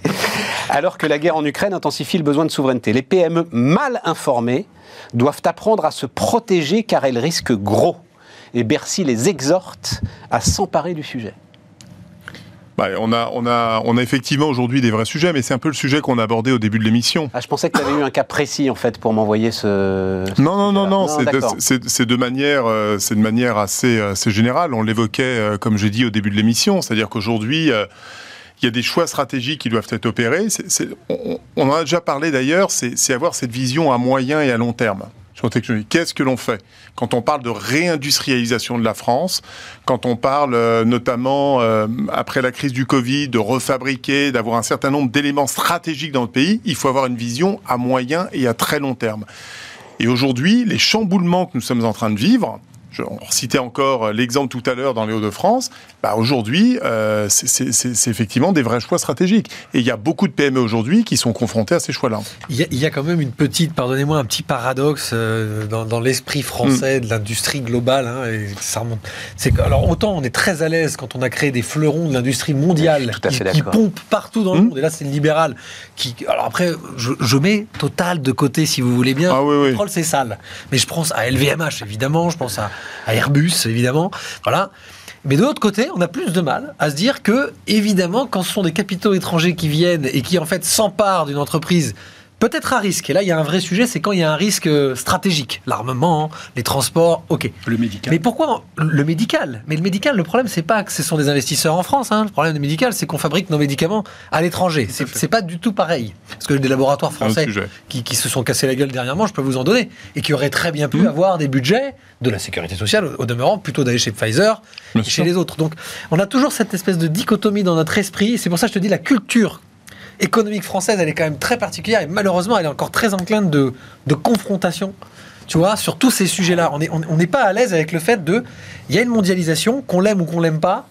B: Alors que la guerre en Ukraine intensifie le besoin de souveraineté, les PME mal informées doivent apprendre à se protéger car elles risquent gros. Et Bercy les exhorte à s'emparer du sujet.
E: Bah, on, a, on, a, on a effectivement aujourd'hui des vrais sujets, mais c'est un peu le sujet qu'on a abordé au début de l'émission.
B: Ah, je pensais que tu avais eu un cas précis en fait pour m'envoyer ce.
E: Non, non, non, non, c'est de, manière, euh, c'est de manière assez, assez générale. On l'évoquait, euh, comme j'ai dit au début de l'émission, c'est-à-dire qu'aujourd'hui, euh, il y a des choix stratégiques qui doivent être opérés. On, on en a déjà parlé d'ailleurs, c'est avoir cette vision à moyen et à long terme. Qu'est-ce que l'on fait quand on parle de réindustrialisation de la France, quand on parle euh, notamment euh, après la crise du Covid de refabriquer, d'avoir un certain nombre d'éléments stratégiques dans le pays, il faut avoir une vision à moyen et à très long terme. Et aujourd'hui, les chamboulements que nous sommes en train de vivre, je, on citait encore l'exemple tout à l'heure dans les Hauts-de-France, bah aujourd'hui, euh, c'est- effectivement des vrais choix stratégiques. Et il y a beaucoup de PME aujourd'hui qui sont confrontés à ces choix-là.
D: Il y, a, il y a quand même une petite, pardonnez-moi, un petit paradoxe euh, dans, dans l'esprit
B: Mm.
D: français de l'industrie globale. hein, et ça remonte. C'est que, alors autant on est très à l'aise quand on a créé des fleurons de l'industrie mondiale qui, pompent partout dans le
E: Mm.
D: monde. Et là, c'est le libéral qui. Alors après, je, je mets Total de côté si vous voulez bien.
E: Ah oui,
D: Le
E: oui.
D: pétrole, c'est sale. Mais je pense à LVMH évidemment, je pense à, à Airbus évidemment. Voilà. Mais de l'autre côté, on a plus de mal à se dire que, évidemment, quand ce sont des capitaux étrangers qui viennent et qui, en fait, s'emparent d'une entreprise, peut-être à risque, et là, il y a un vrai sujet, c'est quand il y a un risque euh, stratégique. L'armement, les transports, ok.
C: Le médical.
D: Mais pourquoi le médical? Mais le médical, le problème, c'est pas que ce sont des investisseurs en France. hein. Le problème du médical, c'est qu'on fabrique nos médicaments à l'étranger. C'est pas du tout pareil. Parce que des laboratoires français qui, qui se sont cassés la gueule dernièrement, je peux vous en donner, et qui auraient très bien pu
E: Mmh.
D: avoir des budgets de la sécurité sociale, au, demeurant, plutôt d'aller chez Pfizer
E: Bien
D: chez les autres. Donc, on a toujours cette espèce de dichotomie dans notre esprit, c'est pour ça que je te dis, la culture économique française, elle est quand même très particulière, et malheureusement, elle est encore très encline de, de confrontation. Tu vois, sur tous ces sujets-là, on n'est on, on pas à l'aise avec le fait de, il y a une mondialisation, qu'on l'aime ou qu'on l'aime pas,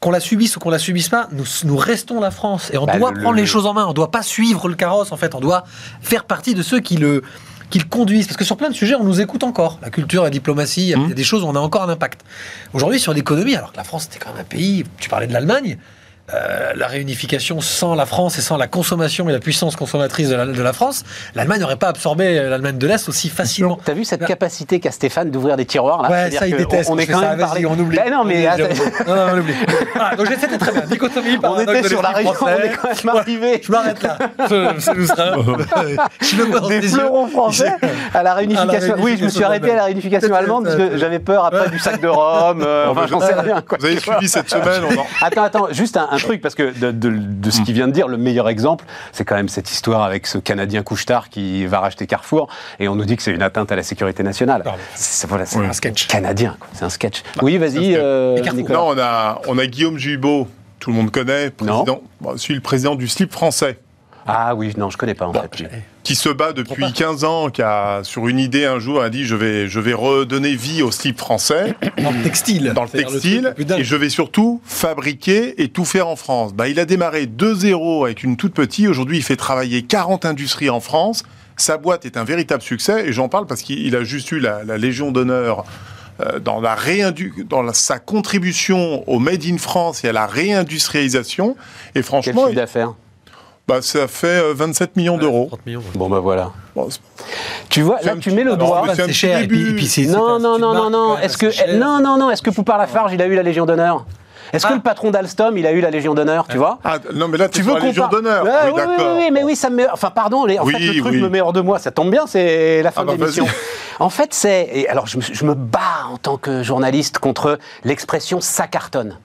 D: qu'on la subisse ou qu'on la subisse pas, nous, nous restons la France et on
B: Bah,
D: doit
B: le-
D: prendre
B: le-
D: les choses en main. On doit pas suivre le carrosse en fait. On doit faire partie de ceux qui le qui le conduisent. Parce que sur plein de sujets, on nous écoute encore. La culture, la diplomatie, il y a- y a des choses où on a encore un impact. Aujourd'hui, sur l'économie, alors que la France c'était quand même un pays. Tu parlais de l'Allemagne. Euh, la réunification sans la France et sans la consommation et la puissance consommatrice de la, de la France, l'Allemagne n'aurait pas absorbé euh, l'Allemagne de l'Est aussi facilement.
B: T'as vu cette
D: Bah-
B: capacité qu'a Stéphane d'ouvrir des tiroirs là?
D: Ouais, ça, il déteste.
B: On, on est quand
D: ça,
B: même parlé.
D: on oublie.
B: Ben non, mais
D: On oublie. non, non, on oublie. Voilà, donc c'était très bien. Dichotomie,
B: on
D: paradoxe
B: était
D: de
B: sur la région, on est
D: français.
B: quand même arrivé.
D: Je m'arrête là. Je, ça nous sera- je le vois dans
B: Des
D: yeux.
B: fleurons français à la réunification. Oui, je me suis arrêté à la réunification
D: allemande.
B: parce que j'avais peur après du sac de Rome. euh, enfin, j'en sais rien.
E: Vous avez suivi cette semaine on en-
B: Attends, attends, juste un truc, parce que de, de- de ce qu'il vient de dire, le meilleur exemple, c'est quand même cette histoire avec ce Canadien couche-tard qui va racheter Carrefour, et on nous dit que c'est une atteinte à la sécurité nationale. C'est voilà, c'est
E: Oui.
B: un
D: sketch.
B: Canadien, c'est un sketch. oui,
E: c'est un
B: vas-y, euh.
E: Non, on a, on a Guillaume Jubeau, tout le monde connaît, président, bon, celui le président du slip français,
B: Ah oui, non, je connais pas en
E: Bon,
B: fait. lui.
E: qui se bat depuis 15 ans, qui a, sur une idée un jour, a dit je vais, je vais redonner vie au slip français,
D: Dans le textile.
E: dans le textile,
D: le
E: et je vais surtout fabriquer et tout faire en France. Bah, il a démarré de zéro avec une toute petite, aujourd'hui il fait travailler 40 industries en France, sa boîte est un véritable succès, et j'en parle parce qu'il il a juste eu la, la Légion d'honneur euh, dans, la réindu- dans la- sa contribution au Made in France et à la réindustrialisation. Et
B: Quel
E: franchement,
B: chiffre d'affaires?
E: Bah, ça fait euh, 27 millions d'euros.
D: 30 millions.
B: Bon, bah voilà.
E: Bon,
B: Tu vois, là, tu mets le doigt.
E: c'est
D: cher. Et puis,
E: début.
D: et puis c'est- c'est
B: Non, non, non, non, non. Est-ce que, non, non, non. Est-ce que Poupard Lafarge, il a eu la Légion d'honneur Est-ce que
D: Ah.
B: le patron d'Alstom, il a eu la Légion d'honneur, tu vois
E: Ah, non, mais là, tu veux la Légion d'honneur.
B: Ouais,
E: oui,
B: oui, oui, oui, mais oui, ça me met. Enfin, pardon, les- en
E: Oui,
B: fait, le truc
E: oui.
B: me met hors de moi. Ça tombe bien, c'est la fin
E: Ah
B: de
E: bah,
B: l'émission. En fait, c'est. et Alors, je me, je me bats en tant que journaliste contre l'expression ça cartonne.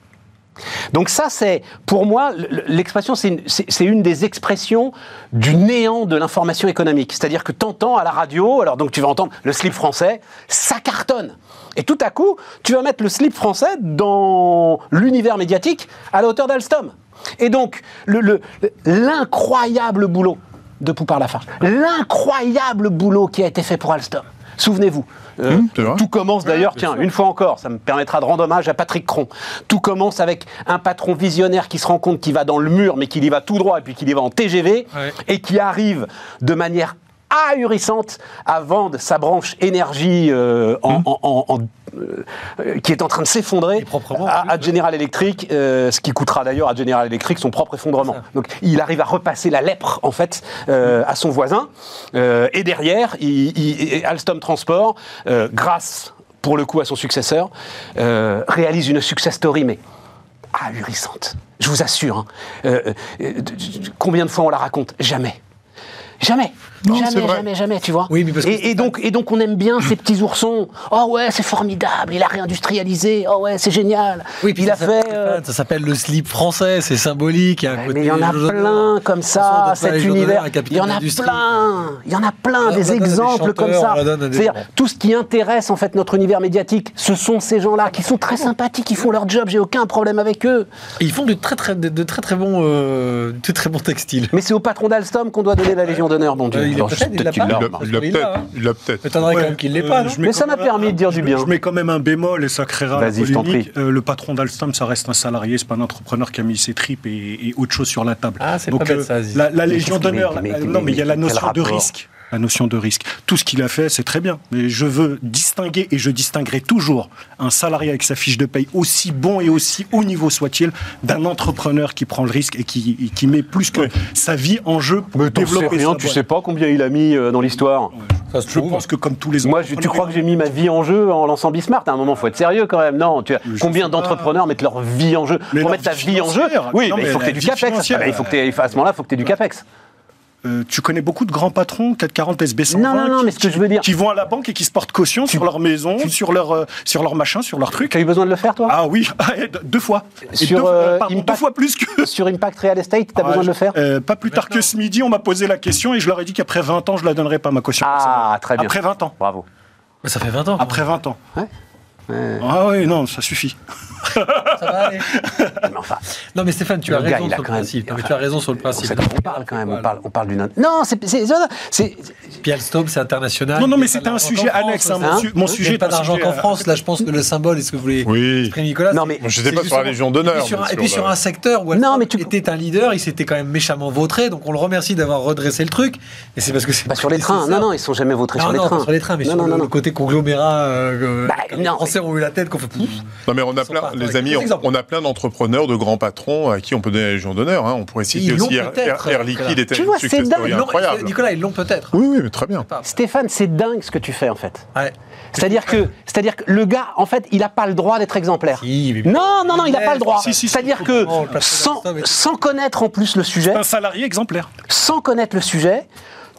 B: Donc ça, c'est pour moi l'expression, c'est une, des expressions du néant de l'information économique. C'est-à-dire que t'entends à la radio, alors donc tu vas entendre le slip français, ça cartonne. Et tout à coup, tu vas mettre le slip français dans l'univers médiatique à la hauteur d'Alstom. Et donc le- le- l'incroyable boulot de Poupard Lafarge, l'incroyable boulot qui a été fait pour Alstom. Souvenez-vous. Euh,
E: Mmh, vrai.
B: tout commence d'ailleurs, tiens, une fois encore, ça me permettra de rendre hommage à Patrick Cron. Tout commence avec un patron visionnaire qui se rend compte qu'il va dans le mur, mais qu'il y va tout droit, et puis qu'il y va en TGV,
D: Ouais.
B: et qui arrive de manière ahurissante à vendre sa branche énergie euh, en, en- en- en- euh, qui est en train de s'effondrer à, General Electric, euh, ce qui coûtera d'ailleurs à General Electric son propre effondrement. Donc il arrive à repasser la lèpre en fait à son voisin, et derrière, il, Alstom Transport, grâce pour le coup à son successeur, réalise une success story mais ahurissante. Je vous assure. hein. Combien de fois on la raconte? Jamais. Jamais.
E: Non,
B: jamais,
E: vrai.
B: jamais, jamais, tu vois.
D: Oui, mais parce que
B: et, et donc, et donc, on aime bien ces petits oursons. Oh ouais, c'est formidable, il a réindustrialisé. Oh ouais, c'est génial.
D: Oui, puis
B: il a
D: ça
B: fait.
D: s'appelle-
B: euh,
D: Ça s'appelle le slip français, c'est symbolique. il y a un
B: Ouais,
D: côté
B: mais il y en a plein comme ça, cet univers.
D: un
B: Il y en a plein. Il y en a plein, des exemples comme ça. C'est-à-dire, tout ce qui intéresse en fait notre univers médiatique, ce sont ces gens-là qui sont très sympathiques, qui font leur job. J'ai aucun problème avec eux.
D: Et ils font de très très, de, de très très bons, euh, de très bons textiles.
B: Mais c'est au patron d'Alstom qu'on doit donner la Légion d'honneur, bon Dieu.
D: Euh, il est
B: Alors,
D: peut-être,
B: qu'il l'a,
E: Il l'a peut-être.
D: hein.
E: Il l'a peut-être.
D: M'étonnerait quand même qu'il l'ait pas,
B: Mais ça m'a permis de dire du bien.
C: Je mets quand même un bémol et ça créera la
B: Vas-y, je t'en
C: polémique. Euh, le patron d'Alstom, ça reste un salarié, c'est pas un entrepreneur qui a mis ses tripes et, autre chose sur la table.
D: Ah, c'est
C: Donc,
D: pas bête,
C: euh,
D: ça,
C: la, Légion d'honneur, non, mais il y a la notion de risque. La notion de risque. Tout ce qu'il a fait, c'est très bien. Mais je veux distinguer et je distinguerai toujours un salarié avec sa fiche de paye aussi bon et aussi haut niveau soit-il d'un entrepreneur qui prend le risque et qui, et qui met plus que sa vie en jeu pour
B: Mais t'en sais
C: développer
B: rien,
C: sa
B: tu
C: boîte.
B: sais pas combien il a mis euh, dans l'histoire.
D: Ça se
C: Je
D: trouve.
C: pense que comme tous les
B: Moi, je- tu
C: entrepreneurs-
B: crois que j'ai mis ma vie en jeu en lançant Bismart? À un moment, faut être sérieux quand même. Non, tu as,
C: Je
B: combien d'entrepreneurs mettent leur vie en jeu?
C: Mais
B: Pour mettre ta
C: vie
B: en jeu, oui,
C: Non,
B: mais il
C: mais
B: faut que tu aies du capex. Ah bah, il faut que à ce moment-là, il faut que tu aies du capex.
C: Euh, tu connais beaucoup de grands patrons, 440 SB120,
B: Non, non, non,
C: qui,
B: mais ce que je veux dire-
C: qui vont à la banque et qui se portent caution sur leur maison, sur leur, euh, sur leur machin, sur leur truc.
B: Tu as eu besoin de le faire, toi?
C: Ah oui, deux fois.
B: Sur,
C: deux,
B: euh,
C: pardon,
B: Impact-
C: deux fois plus que.
B: Sur Impact Real Estate, tu as
C: Ah,
B: besoin de le faire?
C: euh, Pas plus tard que ce midi, on m'a posé la question et je leur ai dit qu'après 20 ans, je la donnerais pas ma caution.
B: Ah,
C: personnelle.
B: très bien.
C: Après 20 ans.
B: Bravo.
D: Mais ça fait 20 ans.
C: Après 20 ans.
B: Ouais. Ouais.
C: Ah oui, non, ça suffit.
D: Ça va aller.
B: Mais enfin,
D: Non mais Stéphane, tu as
B: gars,
D: raison sur le
B: même-
D: principe. Non, mais tu as raison sur le principe.
B: c'est- on parle quand même, on parle, on parle d'une. Non, c'est. c'est- c'est-
D: c'est international.
C: Non, non, mais
D: a pas
C: c'était un sujet annexe, hein, mon su- mon
D: Il y a
C: sujet
D: pas d'argent
C: sujet,
D: qu'en
C: euh,
D: France. Là, je pense que le symbole, est-ce que vous voulez
E: Oui.
D: exprimer, Nicolas
B: Non,
D: c'est-
B: mais-
E: je n'étais
D: c'est
E: pas sur la Légion
D: Et
E: d'honneur.
D: puis sur,
E: mais
D: un, et puis
E: sur
D: un secteur où
B: Non,
D: Alstom
B: mais tu-
D: était un leader, il s'était quand même méchamment vautré, donc on le remercie d'avoir redressé le truc. Et c'est parce que c'est
B: Bah, sur les trains, non, non, ils sont jamais vautrés sur les
D: non,
B: trains.
D: pas sur les trains, mais
B: non,
D: sur
B: non,
D: le,
B: non,
D: le
B: non.
D: côté conglomérat, ont eu la tête qu'on fait pouf.
E: Non, mais on a plein,
D: pas-
E: les amis, on, a plein d'entrepreneurs, de grands patrons à qui on peut donner la Légion d'honneur. hein. On pourrait citer
D: Ils
E: aussi Air, Air- Air Liquide était
B: Tu vois, c'est dingue.
E: incroyable.
D: Nicolas, ils l'ont peut-être.
E: Oui, oui, mais très bien.
B: Stéphane, c'est dingue ce que tu fais en fait.
D: Ouais.
B: C'est-à-dire que, c'est-à-dire que le gars, en fait, il n'a pas le droit d'être exemplaire.
D: Si, mais-
B: Non, non, non, il n'a pas le droit.
C: Si, si, si.
B: C'est-à-dire que
D: Non,
B: sans, sans connaître en plus le sujet,
C: Un salarié exemplaire.
B: sans connaître le sujet,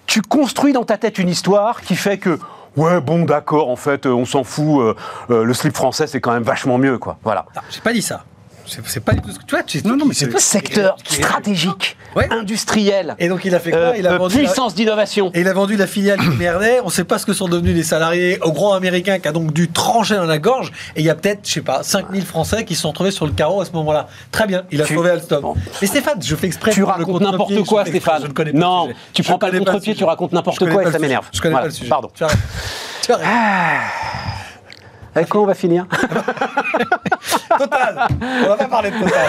B: tu construis dans ta tête une histoire qui fait que ouais bon d'accord en fait euh, on s'en fout euh, euh, le slip français c'est quand même vachement mieux quoi voilà
D: Non, j'ai pas dit ça. C'est pas du tout ce que tu vois. Tu,
C: Non, non, mais
D: c'est
B: secteur stratégique
D: Ouais.
B: industriel
D: Et donc il a fait quoi
B: euh,
D: Il a
B: euh,
D: vendu. la-
B: puissance d'innovation
D: Et il a vendu la filiale merdait. On ne sait pas ce que sont devenus les salariés au grand américain qui a donc dû trancher dans la gorge. Et il y a peut-être, je sais pas, 5000 Français qui se sont retrouvés sur le carreau à ce moment-là. Très bien, il a
B: Tu-
D: sauvé Alstom.
B: Bon.
D: Mais Stéphane, je fais exprès.
B: tu racontes n'importe quoi Stéphane
D: je ne connais pas
B: non tu prends pas le contre-pied tu racontes n'importe quoi et ça m'énerve
D: Je connais pas le sujet.
B: pardon
D: Tu arrêtes. Tu
B: avec quoi on va finir
D: Total. On va pas parler de Total.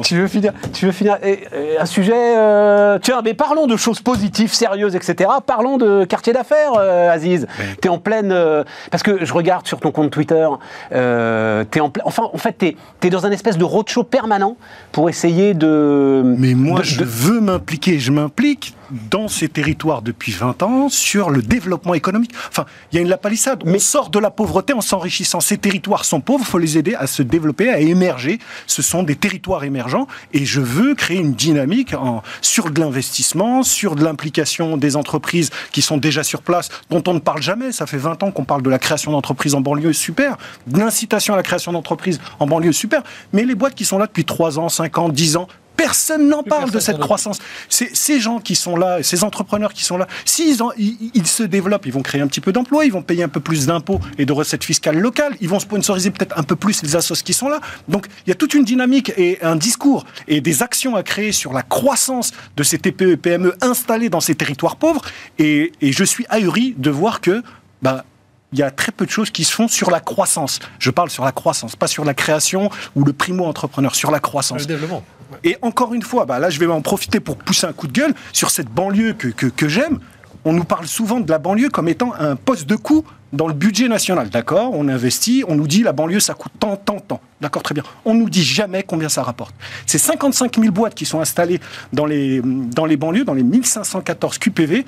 B: tu veux finir tu veux finir et, et un sujet euh, tiens mais parlons de choses positives sérieuses etc parlons de quartier d'affaires euh, Aziz t'es en pleine euh, parce que je regarde sur ton compte Twitter euh, t'es en plein enfin en fait t'es es dans un espèce de roadshow permanent pour essayer de
C: Mais moi,
B: de-
C: je
B: de-
C: veux m'impliquer. Je m'implique dans ces territoires depuis 20 ans sur le développement économique. Enfin, il y a une la palissade. On
B: Mais-
C: sort de la pauvreté en s'enrichissant. Ces territoires sont pauvres, il faut les aider à se développer, à émerger. Ce sont des territoires émergents et je veux créer une dynamique en, sur de l'investissement, sur de l'implication des entreprises qui sont déjà sur place, dont on ne parle jamais. Ça fait 20 ans qu'on parle de la création d'entreprises en banlieue, super. De l'incitation à la création d'entreprises en banlieue, super. Mais les boîtes qui sont là depuis 3 ans, 5 ans, 10 ans, Personne n'en parle de cette croissance. Ces gens qui sont là, ces entrepreneurs qui sont là, s'ils ils, ils se développent, ils vont créer un petit peu d'emplois, ils vont payer un peu plus d'impôts et de recettes fiscales locales, ils vont sponsoriser peut-être un peu plus les assos qui sont là. Donc il y a toute une dynamique et un discours et des actions à créer sur la croissance de ces TPE et PME installés dans ces territoires pauvres. Et, et je suis ahuri de voir que bah, il y a très peu de choses qui se font sur la croissance. Je parle sur la croissance, pas sur la création ou le primo-entrepreneur, sur la croissance.
D: Le développement.
C: Et encore une fois, bah là, je vais en profiter pour pousser un coup de gueule sur cette banlieue que, que, que j'aime. On nous parle souvent de la banlieue comme étant un poste de coût dans le budget national. D'accord? On investit, on nous dit la banlieue, ça coûte tant, tant, tant. D'accord, très bien. On nous dit jamais combien ça rapporte. C'est 55 000 boîtes qui sont installées dans les, dans les banlieues, dans les 1514 QPV.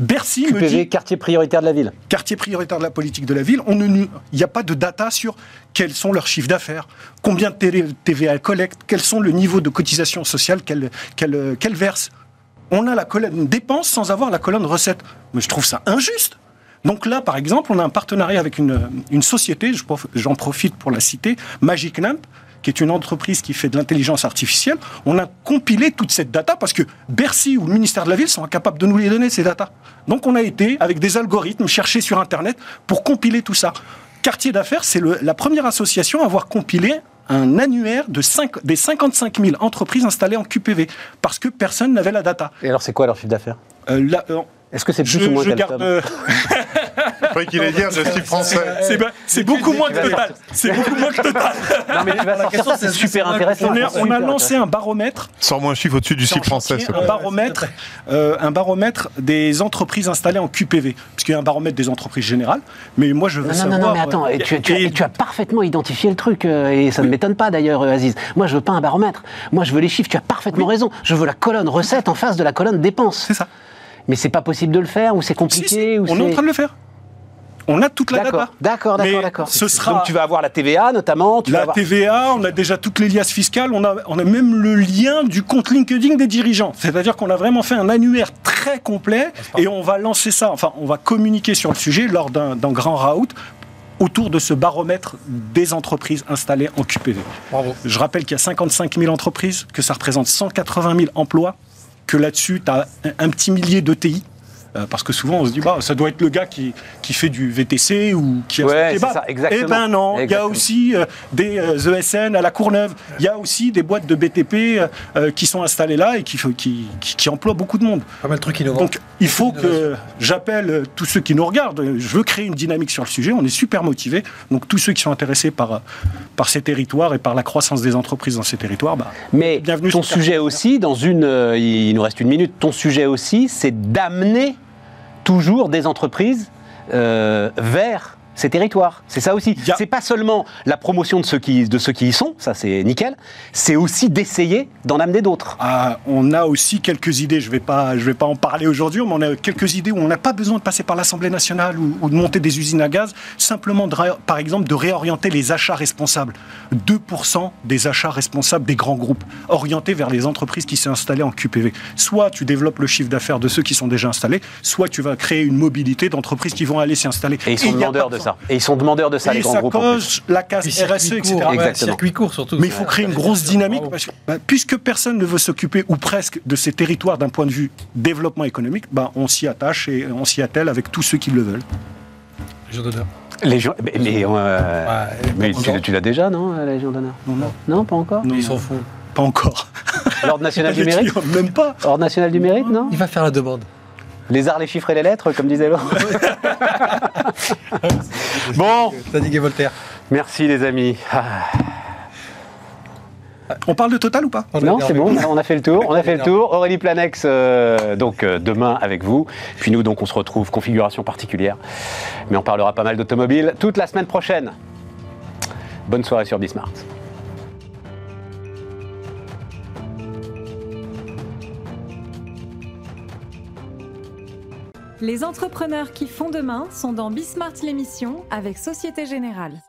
C: Bercy me dit
B: QPV quartier prioritaire de la ville
C: quartier prioritaire de la politique de la ville, on ne il n'y a pas de data sur quels sont leurs chiffres d'affaires, combien de TVA elles collectent, quels sont le niveau de cotisation sociale qu'elles versent. on a la colonne dépenses sans avoir la colonne recettes. Mais je trouve ça injuste. Donc là, par exemple, on a un partenariat avec une, une société, j'en profite pour la citer, Magic Lamp, qui est une entreprise qui fait de l'intelligence artificielle. On a compilé toute cette data parce que Bercy ou le ministère de la Ville sont incapables de nous les donner, ces data. Donc on a été, avec des algorithmes, chercher sur Internet pour compiler tout ça. Quartier d'affaires, c'est la première association à avoir compilé un annuaire de des 55 000 entreprises installées en QPV parce que personne n'avait la data.
B: Et alors, c'est quoi leur chiffre d'affaires?
C: Euh, euh,
B: Est-ce que c'est
C: je,
B: plus ou moins
C: je garde. euh,
E: croyais qu'il allait dire je suis français.
C: c'est beaucoup moins que Total. C'est beaucoup moins que Total.
B: Non, mais tu vas sortir ça, c'est super intéressant.
C: On, est-
B: C'est
C: on a lancé un baromètre,
E: Sors-moi un chiffre au-dessus du chiffre français.
C: un baromètre, euh, un baromètre des entreprises installées en QPV, parce qu'il y a un baromètre des entreprises générales. Mais moi, je veux
B: Non, non,
C: savoir.
B: non, non, mais attends,
C: euh,
B: et tu, tu as,
C: et-
B: et tu as parfaitement identifié le truc, et ça ne m'étonne pas d'ailleurs, Aziz. Moi, je veux pas un baromètre. Moi, je veux les chiffres, tu as parfaitement raison. Je veux la colonne recette en face de la colonne dépenses.
C: C'est ça.
B: Mais c'est pas possible de le faire, ou c'est compliqué,
C: si,
B: ou
C: on est en train de le faire. On a toute la
B: D'accord,
C: data.
B: d'accord, d'accord, d'accord.
C: ce sera-
B: Donc tu vas avoir la TVA notamment. Tu vas
C: La
B: avoir...
C: TVA, on a déjà toutes les liasses fiscales, on a, on a même le lien du compte LinkedIn des dirigeants. C'est-à-dire qu'on a vraiment fait un annuaire très complet et on va lancer ça, enfin on va communiquer sur le sujet lors d'un grand raout autour de ce baromètre des entreprises installées en QPV.
D: Bravo.
C: Je rappelle qu'il y a 55 000 entreprises, que ça représente 180 000 emplois, que là-dessus, tu as un, petit millier d'ETI. Euh, parce que souvent, on se dit, bah, ça doit être le gars qui, qui fait du VTC ou qui a
B: Ouais, ça, exactement.
C: Eh ben non, il y a aussi euh, des euh, ESN à la Courneuve. Il y a aussi des boîtes de BTP euh, euh, qui sont installées là et qui, qui, qui, qui emploient beaucoup de monde.
D: Pas mal de trucs innovants.
C: Donc, il faut que j'appelle euh, tous ceux qui nous regardent. Je veux créer une dynamique sur le sujet. On est super motivés. Donc, tous ceux qui sont intéressés par, euh, par ces territoires et par la croissance des entreprises dans ces territoires, bah,
B: Mais
C: Bienvenue
B: ton sujet aussi, dans une, euh, il nous reste une minute, ton sujet aussi, c'est d'amener toujours des entreprises euh, vers ces territoires. C'est ça aussi. C'est pas seulement la promotion de ceux qui, de ceux qui y sont, ça c'est nickel, c'est aussi d'essayer d'en amener d'autres.
C: Ah, on a aussi quelques idées, je ne vais, pas- je vais pas en parler aujourd'hui, mais on a quelques idées où on n'a pas besoin de passer par l'Assemblée nationale ou, ou de monter des usines à gaz, simplement, de par exemple, de réorienter les achats responsables. 2% des achats responsables des grands groupes, orientés vers les entreprises qui s'est installées en QPV. Soit tu développes le chiffre d'affaires de ceux qui sont déjà installés, soit tu vas créer une mobilité d'entreprise qui vont aller s'y installer.
B: Et ils sont de
C: besoin.
B: Ça. Et ils sont demandeurs de ça, les
C: Et
B: grands
C: ça
B: groupes.
C: cause la casse RSE, etc.
D: court, ouais,
B: Exactement.
D: circuit court surtout.
C: Mais il faut créer une grosse dynamique parce que bah, puisque personne ne veut s'occuper ou presque de ces territoires d'un point de vue développement économique, bah, on s'y attache et on s'y attelle avec tous ceux qui le veulent.
D: Légion d'honneur.
B: Les gens, mais, mais, euh,
D: Ouais,
B: mais
D: pas
B: tu, l'as déjà, non, la Légion d'honneur?
C: Non, non,
B: Non, pas encore?
C: Non,
D: Ils s'en foutent.
C: pas encore.
B: L'Ordre national du mérite?
C: Même pas.
B: Ordre national du mérite, non?
D: Il va faire la demande.
B: Les arts, les chiffres et les lettres, comme disait l'autre. bon,
D: T'as dit Voltaire.
B: merci les amis. Ah.
C: On parle de Total ou pas?
B: Non, c'est bon, on a fait le tour. On a fait le tour. Aurélie Planex, euh, donc euh, demain avec vous. Puis nous, donc, on se retrouve configuration particulière. Mais on parlera pas mal d'automobile toute la semaine prochaine. Bonne soirée sur Bismart.
A: Les entrepreneurs qui font demain sont dans Bismart l'émission avec Société Générale.